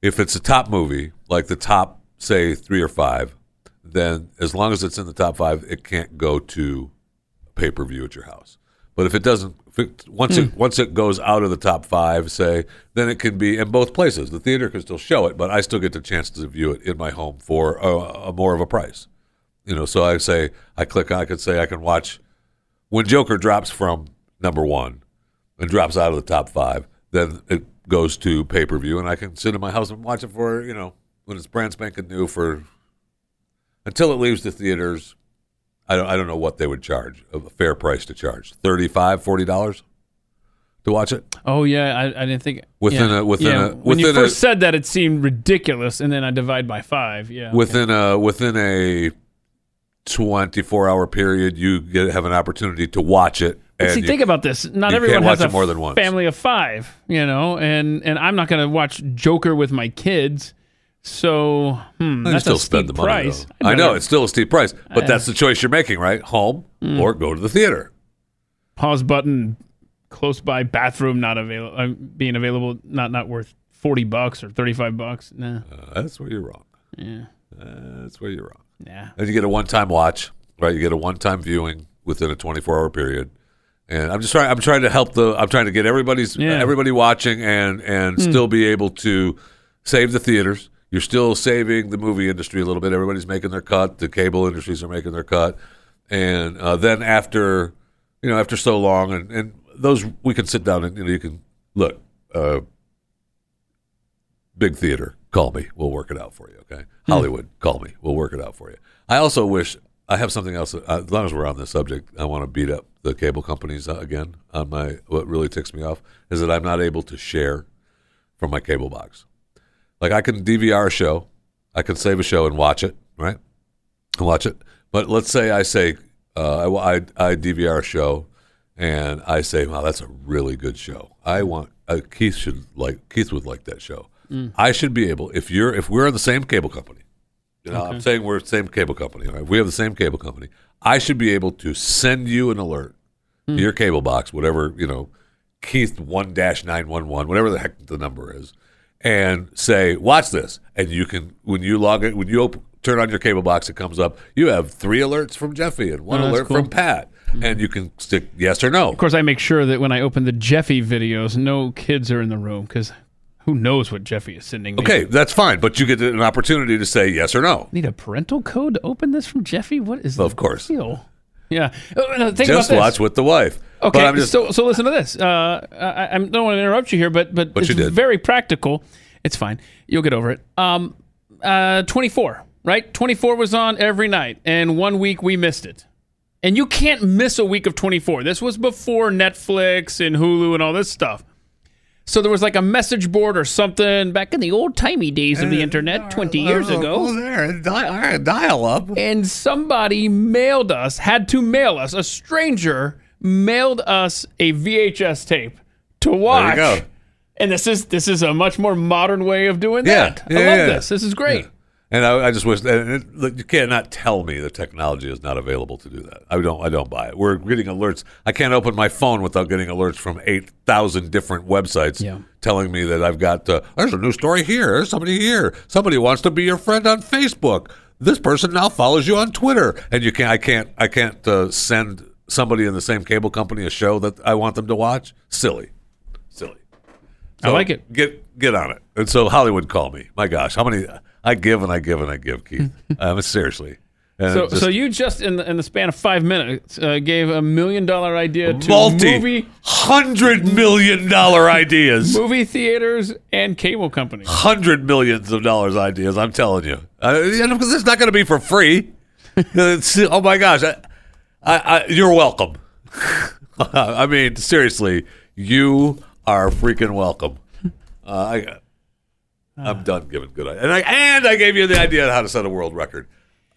if it's a top movie, like the top say three or five, then as long as it's in the top five, it can't go to pay per view at your house. But if it doesn't, once it hmm. once it goes out of the top five, say, then it can be in both places. The theater can still show it, but I still get the chance to view it in my home for a, a more of a price. You know, so I say I click. I could say I can watch when Joker drops from number one and drops out of the top five. Then it goes to pay per view, and I can sit in my house and watch it for you know when it's brand spanking new for until it leaves the theaters. I don't, I don't know what they would charge a fair price to charge 35 40 dollars to watch it Oh yeah, I, I didn't think Within yeah. a- within yeah. a- when you within a- first said that, it seemed ridiculous, and then I divide by five. Yeah, within a within a 24 hour period you get have an opportunity to watch it But see, you- think about this. Not everyone has a more than once family of five, you know, and and I'm not going to watch Joker with my kids. So, hmm, that's still a spend steep the money price. though. I know it's still a steep price but I- that's the choice you're making right home Mm. or go to the theater Pause button, close by bathroom not available, uh, being available, not not worth forty bucks or thirty five bucks. Nah, Uh, that's where you're wrong yeah, that's where you're wrong yeah. and you get a one time watch right you get a one time viewing within a 24 hour period and I'm just trying. I'm trying to help the. I'm trying to get everybody's Yeah. everybody watching and and Hmm. still be able to save the theaters. You're still saving the movie industry a little bit. Everybody's making their cut. The cable industries are making their cut, and uh, then after you know after so long, and and those we can sit down and you know you can look. Uh, big theater, call me. We'll work it out for you. Okay, Hollywood, call me. We'll work it out for you. I also wish I have something else. Uh, as long as we're on this subject, I want to beat up the cable companies uh, again. On my, what really ticks me off is that I'm not able to share from my cable box. Like I can DVR a show, I can save a show and watch it, right? And watch it. But let's say I say uh, I, I I DVR a show, and I say, "Wow, that's a really good show. I want uh, Keith should like Keith would like that show. Mm. I should be able if you're if we're the same cable company. You know, Okay. I'm saying we're the same cable company. Right? If we have the same cable company. I should be able to send you an alert Hmm. to your cable box, whatever you know, Keith one dash nine one one, whatever the heck the number is, and say, "Watch this," and you can when you log it when you open, turn on your cable box, it comes up. You have three alerts from Jeffy and one Oh, alert cool. from Pat. and you can stick yes or no. Of course, I make sure that when I open the Jeffy videos, no kids are in the room because who knows what Jeffy is sending me. Okay, that's fine, but you get an opportunity to say yes or no. Need a parental code to open this from Jeffy? What is Of the course. deal? Yeah. Oh, no, think just about this. watch with the wife. Okay, just- so so listen to this. Uh, I, I don't want to interrupt you here, but but, But it's very practical. It's fine. You'll get over it. Um, uh, twenty four, right? Twenty four was on every night, and one week we missed it. And you can't miss a week of twenty four. This was before Netflix and Hulu and all this stuff. So there was like a message board or something back in the old timey days of the internet, twenty years ago. oh, there, dial up. And somebody mailed us, had to mail us, a stranger mailed us a VHS tape to watch. go. And this is this is a much more modern way of doing Yeah, that. yeah, I love yeah. this. This is great. And I, I just wish and it, look, you cannot tell me the technology is not available to do that. I don't. I don't buy it. We're getting alerts. I can't open my phone without getting alerts from eight thousand different websites Yeah. telling me that I've got. Uh, There's a new story here. There's somebody here. Somebody wants to be your friend on Facebook. This person now follows you on Twitter, and you can't. I can't. I can't uh, send somebody in the same cable company a show that I want them to watch. Silly, silly. I like it. Get get on it. And so Hollywood called me. My gosh, how many I give and I give and I give, Keith. um, seriously. And So, just so you just in the, in the span of five minutes uh, gave a million dollar idea to multi movie hundred million dollar ideas, movie theaters and cable companies. hundred millions of dollars ideas. I'm telling you, uh, because it's not going to be for free. Oh my gosh, I, I, I, you're welcome. I mean, seriously, you are freaking welcome. Uh, I, I'm done giving good ideas, and I and I gave you the idea on how to set a world record.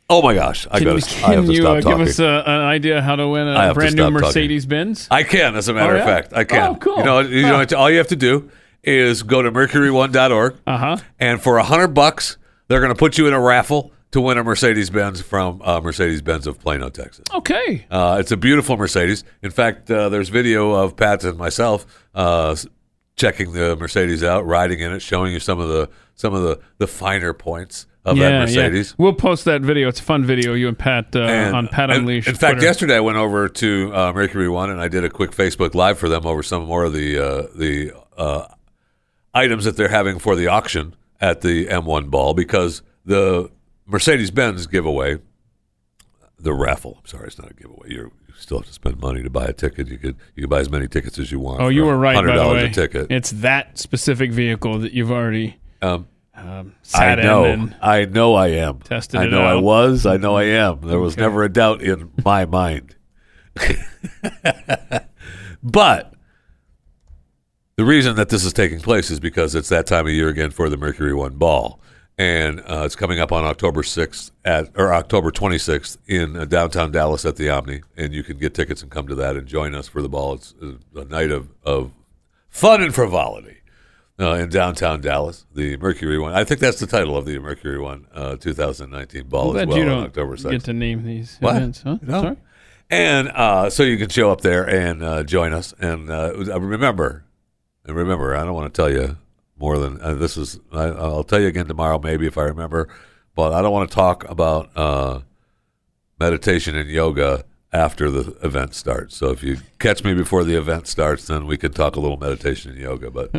Oh my gosh, I Can, got you- to. I have can to you uh, give us a, an idea how to win a brand new. Mercedes Benz? I can, as a matter Oh, of fact, I can. Oh, cool. You know, you Huh. know, all you have to do is go to mercury1.org, uh-huh. and for a hundred bucks, they're going to put you in a raffle to win a Mercedes Benz from uh, Mercedes Benz of Plano, Texas. Okay. Uh, it's a beautiful Mercedes. In fact, uh, there's video of Pat and myself uh, checking the Mercedes out, riding in it, showing you some of the some of the, the finer points of that Mercedes. We'll post that video. It's a fun video. You and Pat uh, And- on Pat Unleashed. In fact, Twitter. yesterday I went over to uh, Mercury One and I did a quick Facebook Live for them over some more of the uh, the uh, items that they're having for the auction at the M1 ball because the Mercedes Benz giveaway, the raffle. I'm sorry, it's not a giveaway. You're, you still have to spend money to buy a ticket. You could you could buy as many tickets as you want. Oh, you were right. Hundred the dollars a ticket. It's that specific vehicle that you've already Um, um, I sat in know. and I know I am. tested I know I was. I know I am. There was Okay. never a doubt in my mind. but the reason that this is taking place is because it's that time of year again for the Mercury One Ball, and uh, it's coming up on October sixth at or October twenty sixth in uh, downtown Dallas at the Omni, and you can get tickets and come to that and join us for the ball. It's a, a night of of fun and frivolity uh, in downtown Dallas. The Mercury One. I think that's the title of the Mercury One uh, 2019 ball as well you on don't October 6th. get to name these What? events. Huh? No. Sorry. And uh, so you can show up there and uh, join us. And uh, remember, and remember, I don't want to tell you more than uh, this is. I, I'll tell you again tomorrow, maybe if I remember. But I don't want to talk about uh, meditation and yoga after the event starts. So if you catch me before the event starts, then we can talk a little meditation and yoga. But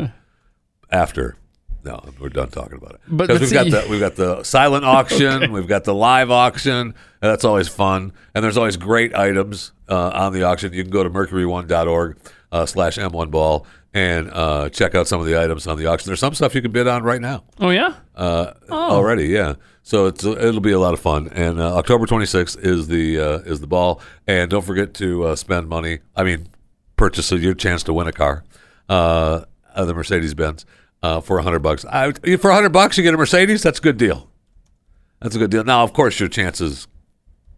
after. No, we're done talking about it. But- Because we've got the we've got the silent auction, Okay. we've got the live auction, and that's always fun. And there's always great items uh, on the auction. You can go to mercury1.org uh, slash m1ball and uh, check out some of the items on the auction. There's some stuff you can bid on right now. Oh yeah. Uh, Oh. Already, yeah. So it's it'll be a lot of fun. And uh, October 26th is the uh, is the ball. And don't forget to uh, spend money. I mean, purchase your chance to win a car, uh, the Mercedes Benz, uh, for a hundred bucks. I, for a hundred bucks, you get a Mercedes. That's a good deal. That's a good deal. Now, of course, your chances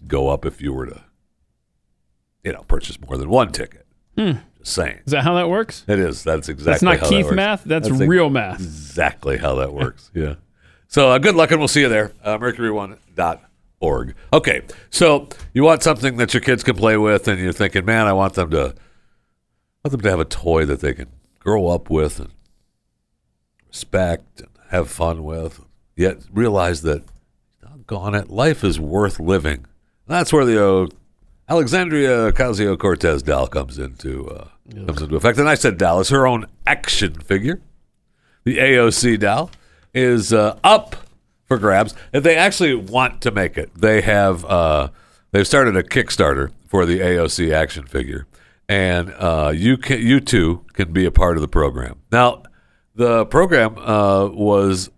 go up if you were to, you know, purchase more than one ticket. Hmm. Saying. Is that how that works? It is. That's exactly. That's not Keith that math. That's, ex- real math. Exactly how that works. yeah. So uh, good luck, and we'll see you there. Uh, Mercury1.org. Okay. So you want something that your kids can play with, and you're thinking, man, I want them to, I want them to have a toy that they can grow up with and respect and have fun with. Yet realize that, doggone it, life is worth living. That's where the uh, Alexandria Ocasio Cortez doll comes into uh, comes into effect, and I said doll is her own action figure. The AOC doll is uh, up for grabs. If they actually want to make it, they have uh, they've started a Kickstarter for the AOC action figure, and uh, you can you too can be a part of the program. Now, the program uh, was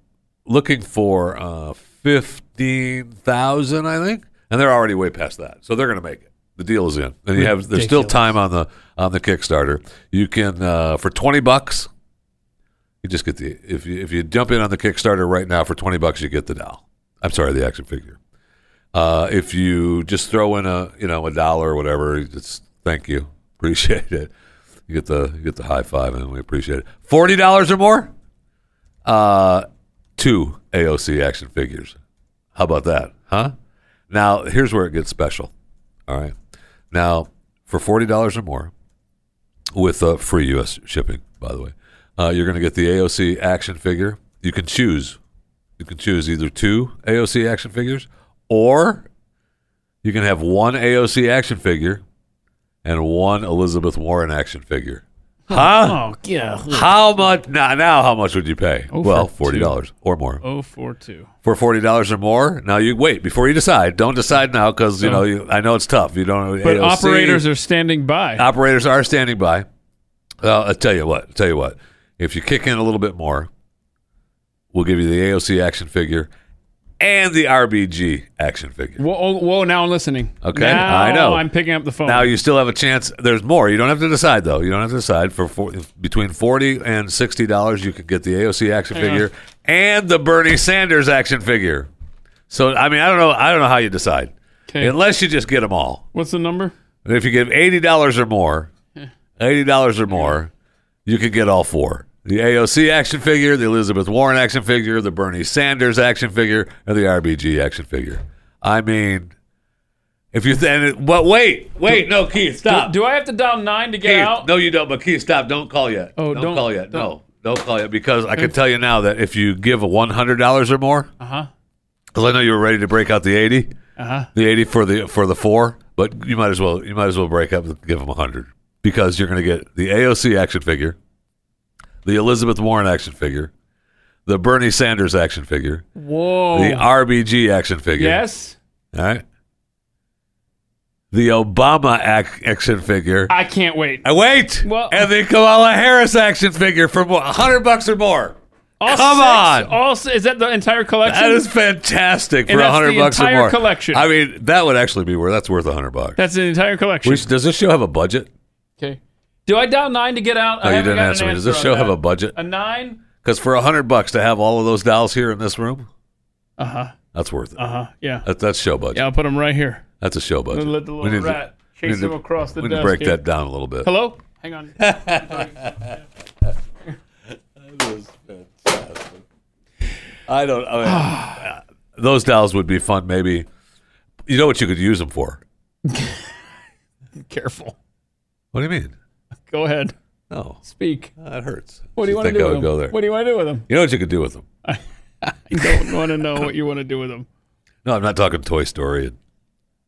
looking for uh, fifteen thousand, I think, and they're already way past that, so they're going to make it. The deal is in, and you have there's still time on the on the Kickstarter. You can uh, for twenty bucks. You just get the if you if you jump in on the Kickstarter right now for twenty bucks, you get the doll. I'm sorry, the action figure. Uh, if you just throw in a you know a dollar or whatever, just thank you, appreciate it. You get the you get the high five, and we appreciate it. Forty dollars or more, uh, two AOC action figures. How about that, huh? Now here's where it gets special. All right, now for forty dollars or more, with uh, free U.S. shipping, by the way, uh, you're going to get the AOC action figure. You can choose. You can choose either two AOC action figures, or you can have one AOC action figure and one Elizabeth Warren action figure. Huh? Oh, yeah. How much now? Now, how much would you pay? Oh, well, for forty dollars or more. Oh. For two. For forty dollars or more. Now you wait before you decide. Don't decide now because you No. know you, I know it's tough. You don't. know But AOC. operators are standing by. Operators are standing by. Well, I'll tell you what. I'll tell you what. If you kick in a little bit more, we'll give you the AOC action figure and the RBG action figure. Whoa, oh, whoa, now I'm listening. Okay, Now I know. I'm picking up the phone. Now you still have a chance. There's more. You don't have to decide though. You don't have to decide for four, between forty and sixty dollars. You could get the AOC action Yeah. figure and the Bernie Sanders action figure. So I mean, I don't know. I don't know how you decide. Unless you just get them all. What's the number? If you give eighty dollars or more, eighty dollars or more, you can get all four: the AOC action figure, the Elizabeth Warren action figure, the Bernie Sanders action figure, and the RBG action figure. I mean, if you then, but wait, wait, no, Keith, stop. Do, do I have to dial nine to get Keith, out? no, you don't. But Keith, stop! Don't call yet. Oh, don't, don't- call yet. don't- No, don't call yet because I can tell you now that if you give a one hundred dollars or more, Uh huh. because I know you were ready to break out the eighty, Uh huh. the eighty for the for the four, but you might as well you might as well break up and give them a hundred because you're going to get the AOC action figure, the Elizabeth Warren action figure, the Bernie Sanders action figure, Whoa. the RBG action figure. Yes. All right. The Obama ac- action figure. I can't wait. Uh, wait. Well- and the Kamala Harris action figure for a hundred bucks or more. All Come six- on. All is that the entire collection? That is fantastic for a hundred bucks or more. collection. I mean, that would actually be worth. That's worth a hundred bucks. That's the entire collection. Does this show have a budget? okay. Do I dial nine to get out? No, I you didn't answer an me. Does this show have a budget? A nine? Because for a hundred bucks to have all of those dolls here in this room, Uh huh. that's worth it. Uh huh. Yeah. That, that's show budget. Yeah, I'll put them right here. That's a show budget. Let the We little need to- rat we chase him to- across the We need to desk break here. that down a little bit. Hello? Hang on. I don't. I mean, those dolls would be fun. Maybe you know what you could use them for. Careful. What do you mean? Go ahead. No, Speak. that hurts. What do you want to do I with them? go there? What do you want to do with them? You know what you could do with them? I don't want to know what you want to do with them. No, I'm not talking Toy Story and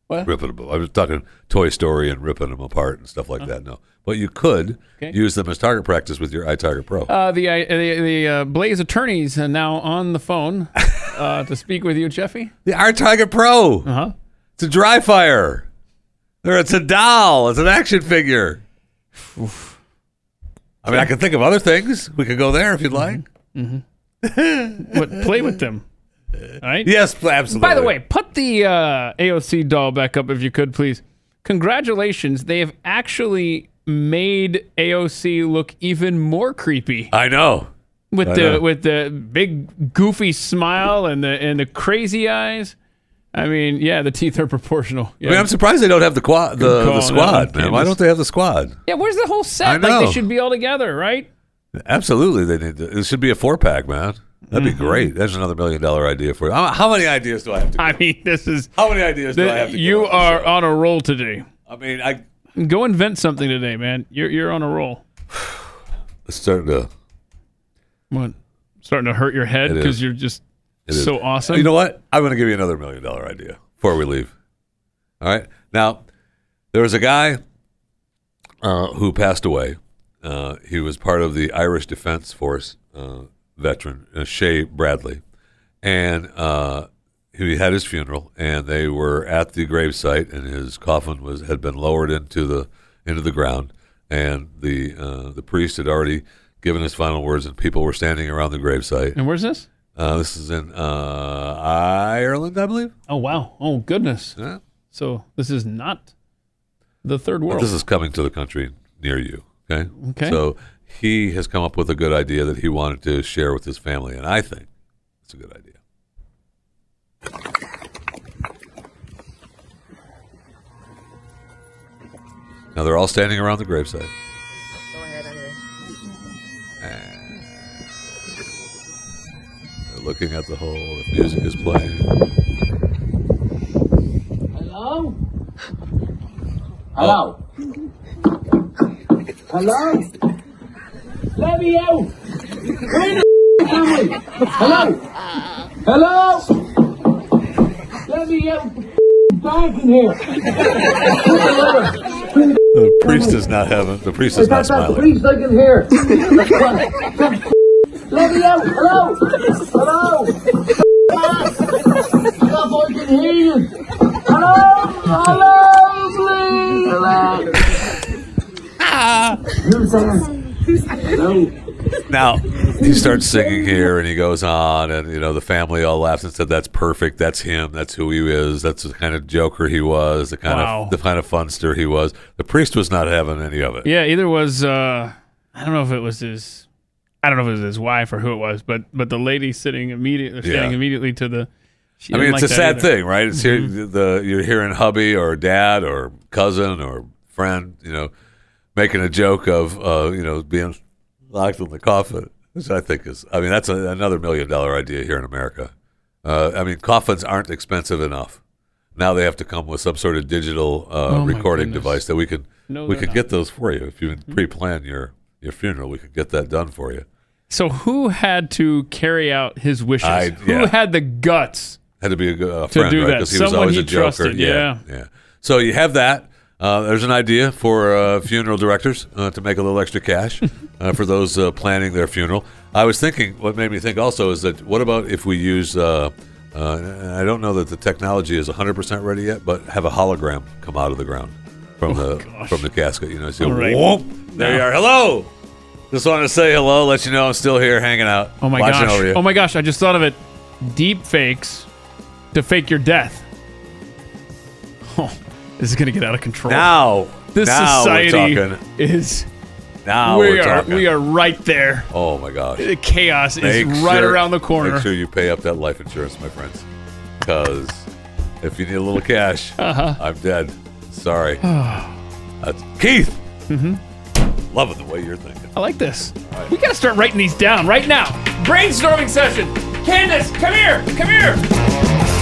What? ripping them. I was talking Toy Story and ripping them apart and stuff like that. No, but you could Okay. use them as target practice with your iTarget Pro. Uh, the uh, the, the uh, Blaze attorneys are now on the phone uh, to speak with you, Jeffy. The iTarget Pro. Uh huh. It's a dry fire. Or it's a doll. It's an action figure. I mean, I can think of other things. We could go there if you'd like. But play with them. All right. Yes, absolutely. By the way, put the uh, AOC doll back up if you could, please. Congratulations, they have actually made AOC look even more creepy I know. with I the know. with the big goofy smile and the and the crazy eyes. I mean, yeah, the teeth are proportional. Yeah, I mean, I'm surprised they don't have the quad, the, call the on squad, man. Why don't they have the squad? yeah where's the whole set? I Like know. they should be all together, right? Absolutely, they need. To, it should be a four pack, man. That'd be Mm-hmm. great. That's another million dollar idea for you. How, how many ideas do I have to? I mean, this is How many ideas do I have to? you go are on a roll today. I mean, I Go invent something today, man. You're you're on a roll. it's starting to. What? Starting to hurt your head because you're just It is. so awesome. You know what? I'm going to give you another million dollar idea before we leave. All right. Now, There was a guy uh, who passed away. Uh, he was part of the Irish Defence Force uh, veteran, uh, Shay Bradley, and uh, he had his funeral. And they were at the gravesite, and his coffin was had been lowered into the into the ground, and the uh, the priest had already given his final words, and people were standing around the gravesite. And where's this? Uh, this is in uh, Ireland, I believe. Oh wow! Oh goodness! Yeah. So this is not the third But world. This is coming to the country near you. Okay. Okay. So he has come up with a good idea that he wanted to share with his family, and I think it's a good idea. Now they're all standing around the gravesite. Looking at the hole. The music is playing. Hello? Oh. Hello? Hello? Let me out! Where the f- am I? Hello? Hello? Let me out! Back in here! The priest is not having. The priest is not that smiling. priest I can hear? Out! Hello! Hello! Stop, I can hear you! Hello! Hello! Please! Hello! Who's there? Hello? Now he starts singing here, and he goes on, and you know the family all laughs and said, "That's perfect. That's him. That's who he is. That's the kind of joker he was. The kind Wow. of the kind of funster he was." The priest was not having any of it. Yeah, either was uh I don't know if it was his I don't know if it was his wife or who it was, but but the lady sitting immediately standing Yeah. immediately to the I mean, it's a like that sad either. thing, right? It's here the you're hearing hubby or dad or cousin or friend, you know, making a joke of uh, you know being locked in the coffin, which I think is. I mean, that's a, another million dollar idea here in America. Uh, I mean, coffins aren't expensive enough. Now they have to come with some sort of digital uh, Oh, recording device that we could No, we could not. get those for you if you Hmm. pre-plan your your funeral. We could get that done for you. So who had to carry out his wishes? I- Who yeah. had the guts? Had to be a, good- a To friend, do right? that. Because he was Someone always he a joker. trusted, yeah. yeah. So you have that. Uh, there's an idea for uh, funeral directors uh, to make a little extra cash uh, for those uh, planning their funeral. I was thinking, what made me think also is that what about if we use, uh, uh, and I don't know that the technology is 100% ready yet, but have a hologram come out of the ground from the from the casket. You know, so Oh, right. whoop, there you are. Hello. Just wanted to say hello, let you know I'm still here hanging out. Oh my gosh. Oh my gosh, I just thought of it. Deep fakes to fake your death. Oh, this is going to get out of control. Now, this now society is Now we are talking. we are right there. Oh my gosh. The chaos is Make right sure- around the corner. Make sure you pay up that life insurance, my friends. Because if you need a little cash, Uh-huh. I'm dead. Sorry. That's Keith. hmm Loving the way you're thinking. I like this. We got to start writing these down right now. Brainstorming session. Candace, come here. Come here.